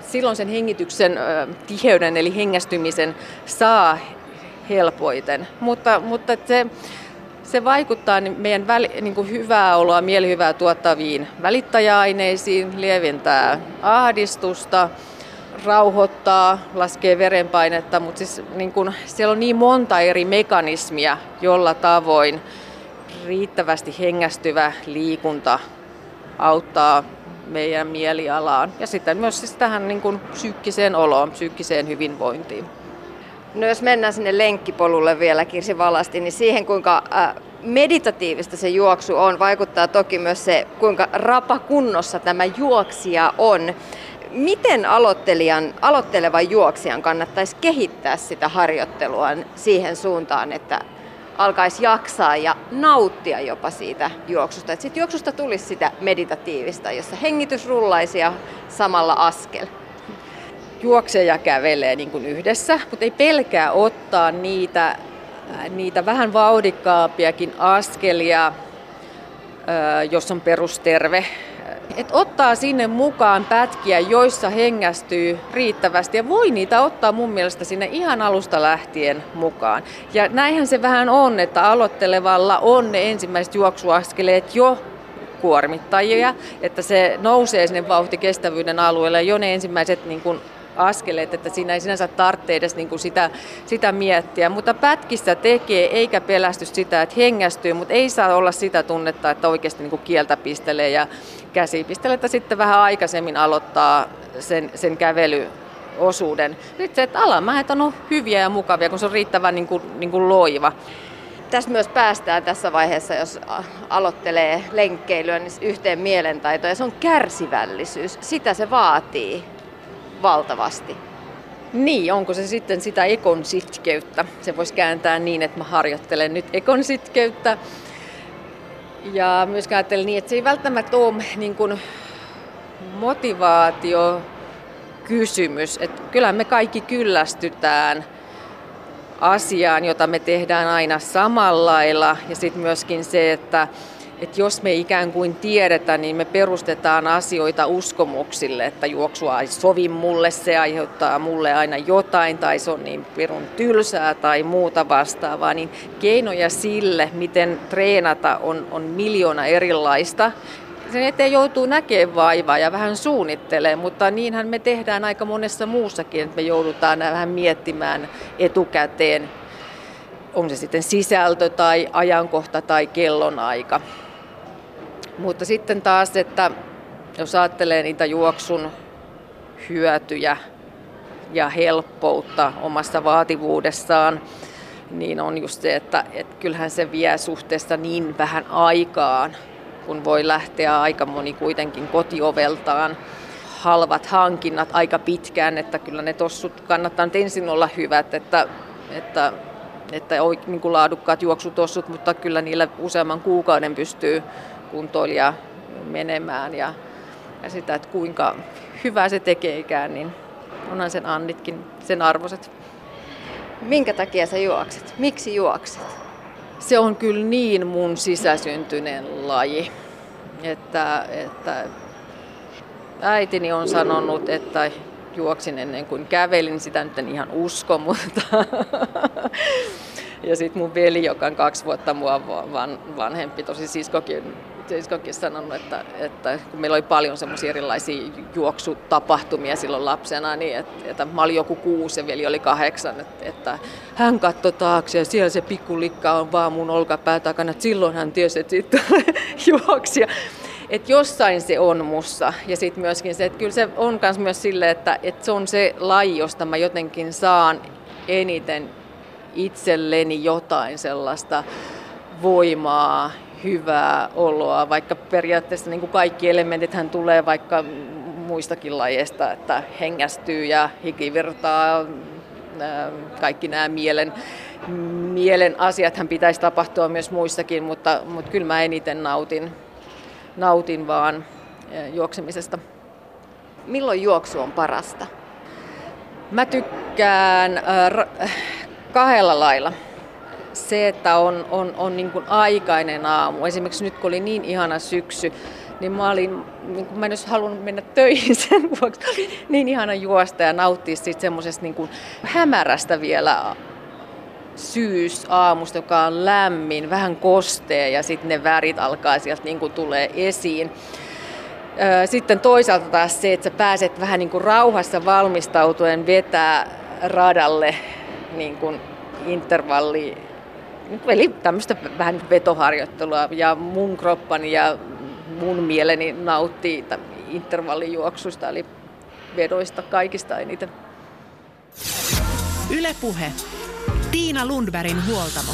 silloin sen hengityksen tiheyden eli hengästymisen saa helpoiten. Mutta, mutta se, se vaikuttaa niin meidän väli, niin kuin hyvää oloa, mielihyvää tuottaviin välittäjäaineisiin, lieventää ahdistusta, rauhoittaa, laskee verenpainetta, mutta siis niin kuin, siellä on niin monta eri mekanismia, jolla tavoin riittävästi hengästyvä liikunta auttaa meidän mielialaan ja sitten myös siis tähän niin kuin psyykkiseen oloon, psyykkiseen hyvinvointiin. No jos mennään sinne lenkkipolulle vielä Kirsi Valasti, niin siihen kuinka äh, meditatiivista se juoksu on, vaikuttaa toki myös se, kuinka rapakunnossa tämä juoksija on. Miten aloittelijan, aloittelevan juoksijan kannattaisi kehittää sitä harjoittelua siihen suuntaan, että alkaisi jaksaa ja nauttia jopa siitä juoksusta. Että siitä juoksusta tulisi sitä meditatiivista, jossa hengitys rullaisi ja samalla askel juoksee ja kävelee niin kuin yhdessä, mutta ei pelkää ottaa niitä, niitä vähän vauhdikkaampiakin askelia, jos on perusterve. Et ottaa sinne mukaan pätkiä, joissa hengästyy riittävästi ja voi niitä ottaa mun mielestä sinne ihan alusta lähtien mukaan. Ja näinhän se vähän on, että aloittelevalla on ne ensimmäiset juoksuaskeleet jo kuormittajia, että se nousee sinne vauhtikestävyyden alueelle jo ne ensimmäiset niin kuin askeleet, että siinä ei sinänsä tarvitse edes niin kuin sitä, sitä miettiä. Mutta pätkissä tekee, eikä pelästy sitä, että hengästyy, mutta ei saa olla sitä tunnetta, että oikeasti niin kuin kieltä pistelee ja käsi pistelee, että sitten vähän aikaisemmin aloittaa sen, sen kävely osuuden. Nyt se, että alamäet on hyviä ja mukavia, kun se on riittävän niin kuin, niin kuin loiva. Tässä myös päästään tässä vaiheessa, jos aloittelee lenkkeilyä, niin yhteen mielentaito ja se on kärsivällisyys. Sitä se vaatii valtavasti. Niin, onko se sitten sitä ekon sitkeyttä? Se voisi kääntää niin, että mä harjoittelen nyt ekon sitkeyttä. Ja myös ajattelen niin, että se ei välttämättä ole niin kuin motivaatio kysymys. Että kyllähän me kaikki kyllästytään asiaan, jota me tehdään aina samalla lailla. Ja sitten myöskin se, että että jos me ikään kuin tiedetään, niin me perustetaan asioita uskomuksille, että juoksua ei sovi mulle, se aiheuttaa mulle aina jotain tai se on niin perun tylsää tai muuta vastaavaa, niin keinoja sille, miten treenata on, on miljoona erilaista. Sen eteen joutuu näkemään vaivaa ja vähän suunnittelee, mutta niinhän me tehdään aika monessa muussakin, että me joudutaan vähän miettimään etukäteen, onko se sitten sisältö tai ajankohta tai kellonaika. Mutta sitten taas, että jos ajattelee niitä juoksun hyötyjä ja helppoutta omassa vaativuudessaan, niin on just se, että, että kyllähän se vie suhteessa niin vähän aikaan, kun voi lähteä aika moni kuitenkin kotioveltaan. Halvat hankinnat aika pitkään, että kyllä ne tossut kannattaa nyt ensin olla hyvät, että, että, että niin kuin laadukkaat juoksutossut, mutta kyllä niillä useamman kuukauden pystyy kuntoilija menemään ja, ja sitä, että kuinka hyvää se tekeekään, niin onhan sen Annitkin sen arvoiset. Minkä takia sä juokset? Miksi juokset? Se on kyllä niin mun sisäsyntyinen laji, että, että äitini on sanonut, että juoksin ennen kuin kävelin, sitä nyt en ihan usko, mutta [laughs] ja sitten mun veli, joka on kaksi vuotta mua vanhempi, tosi siskokin siskokin sanonut, että, että kun meillä oli paljon semmoisia erilaisia juoksutapahtumia silloin lapsena, niin että, että mä olin joku kuusi ja veli oli kahdeksan, että, että hän katsoi taakse ja siellä se pikkulikka on vaan mun olkapää takana, että silloin hän tiesi, että sitten [laughs] juoksia. Että jossain se on mussa. Ja sitten myöskin se, että kyllä se on myös sille, että, että se on se laji, josta mä jotenkin saan eniten itselleni jotain sellaista voimaa hyvää oloa, vaikka periaatteessa niin kuin kaikki elementithän tulee vaikka muistakin lajeista, että hengästyy ja hikivirtaa, kaikki nämä mielen, mielen asiathan pitäisi tapahtua myös muissakin, mutta, mutta kyllä mä eniten nautin, nautin vaan juoksemisesta. Milloin juoksu on parasta? Mä tykkään äh, kahdella lailla se, että on, on, on niin kuin aikainen aamu. Esimerkiksi nyt kun oli niin ihana syksy, niin mä olin, niin kuin mä en olisi halunnut mennä [laughs] töihin sen vuoksi. Niin ihana juosta ja nauttia siitä semmoisesta niin hämärästä vielä syysaamusta, joka on lämmin, vähän kostee ja sitten ne värit alkaa sieltä niin kuin tulee esiin. Sitten toisaalta taas se, että sä pääset vähän niin kuin rauhassa valmistautuen vetää radalle niin kuin intervalli eli tämmöistä vähän vetoharjoittelua ja mun kroppani ja mun mieleni nauttii intervallijuoksusta eli vedoista kaikista eniten. Ylepuhe. Tiina Lundbergin huoltamo.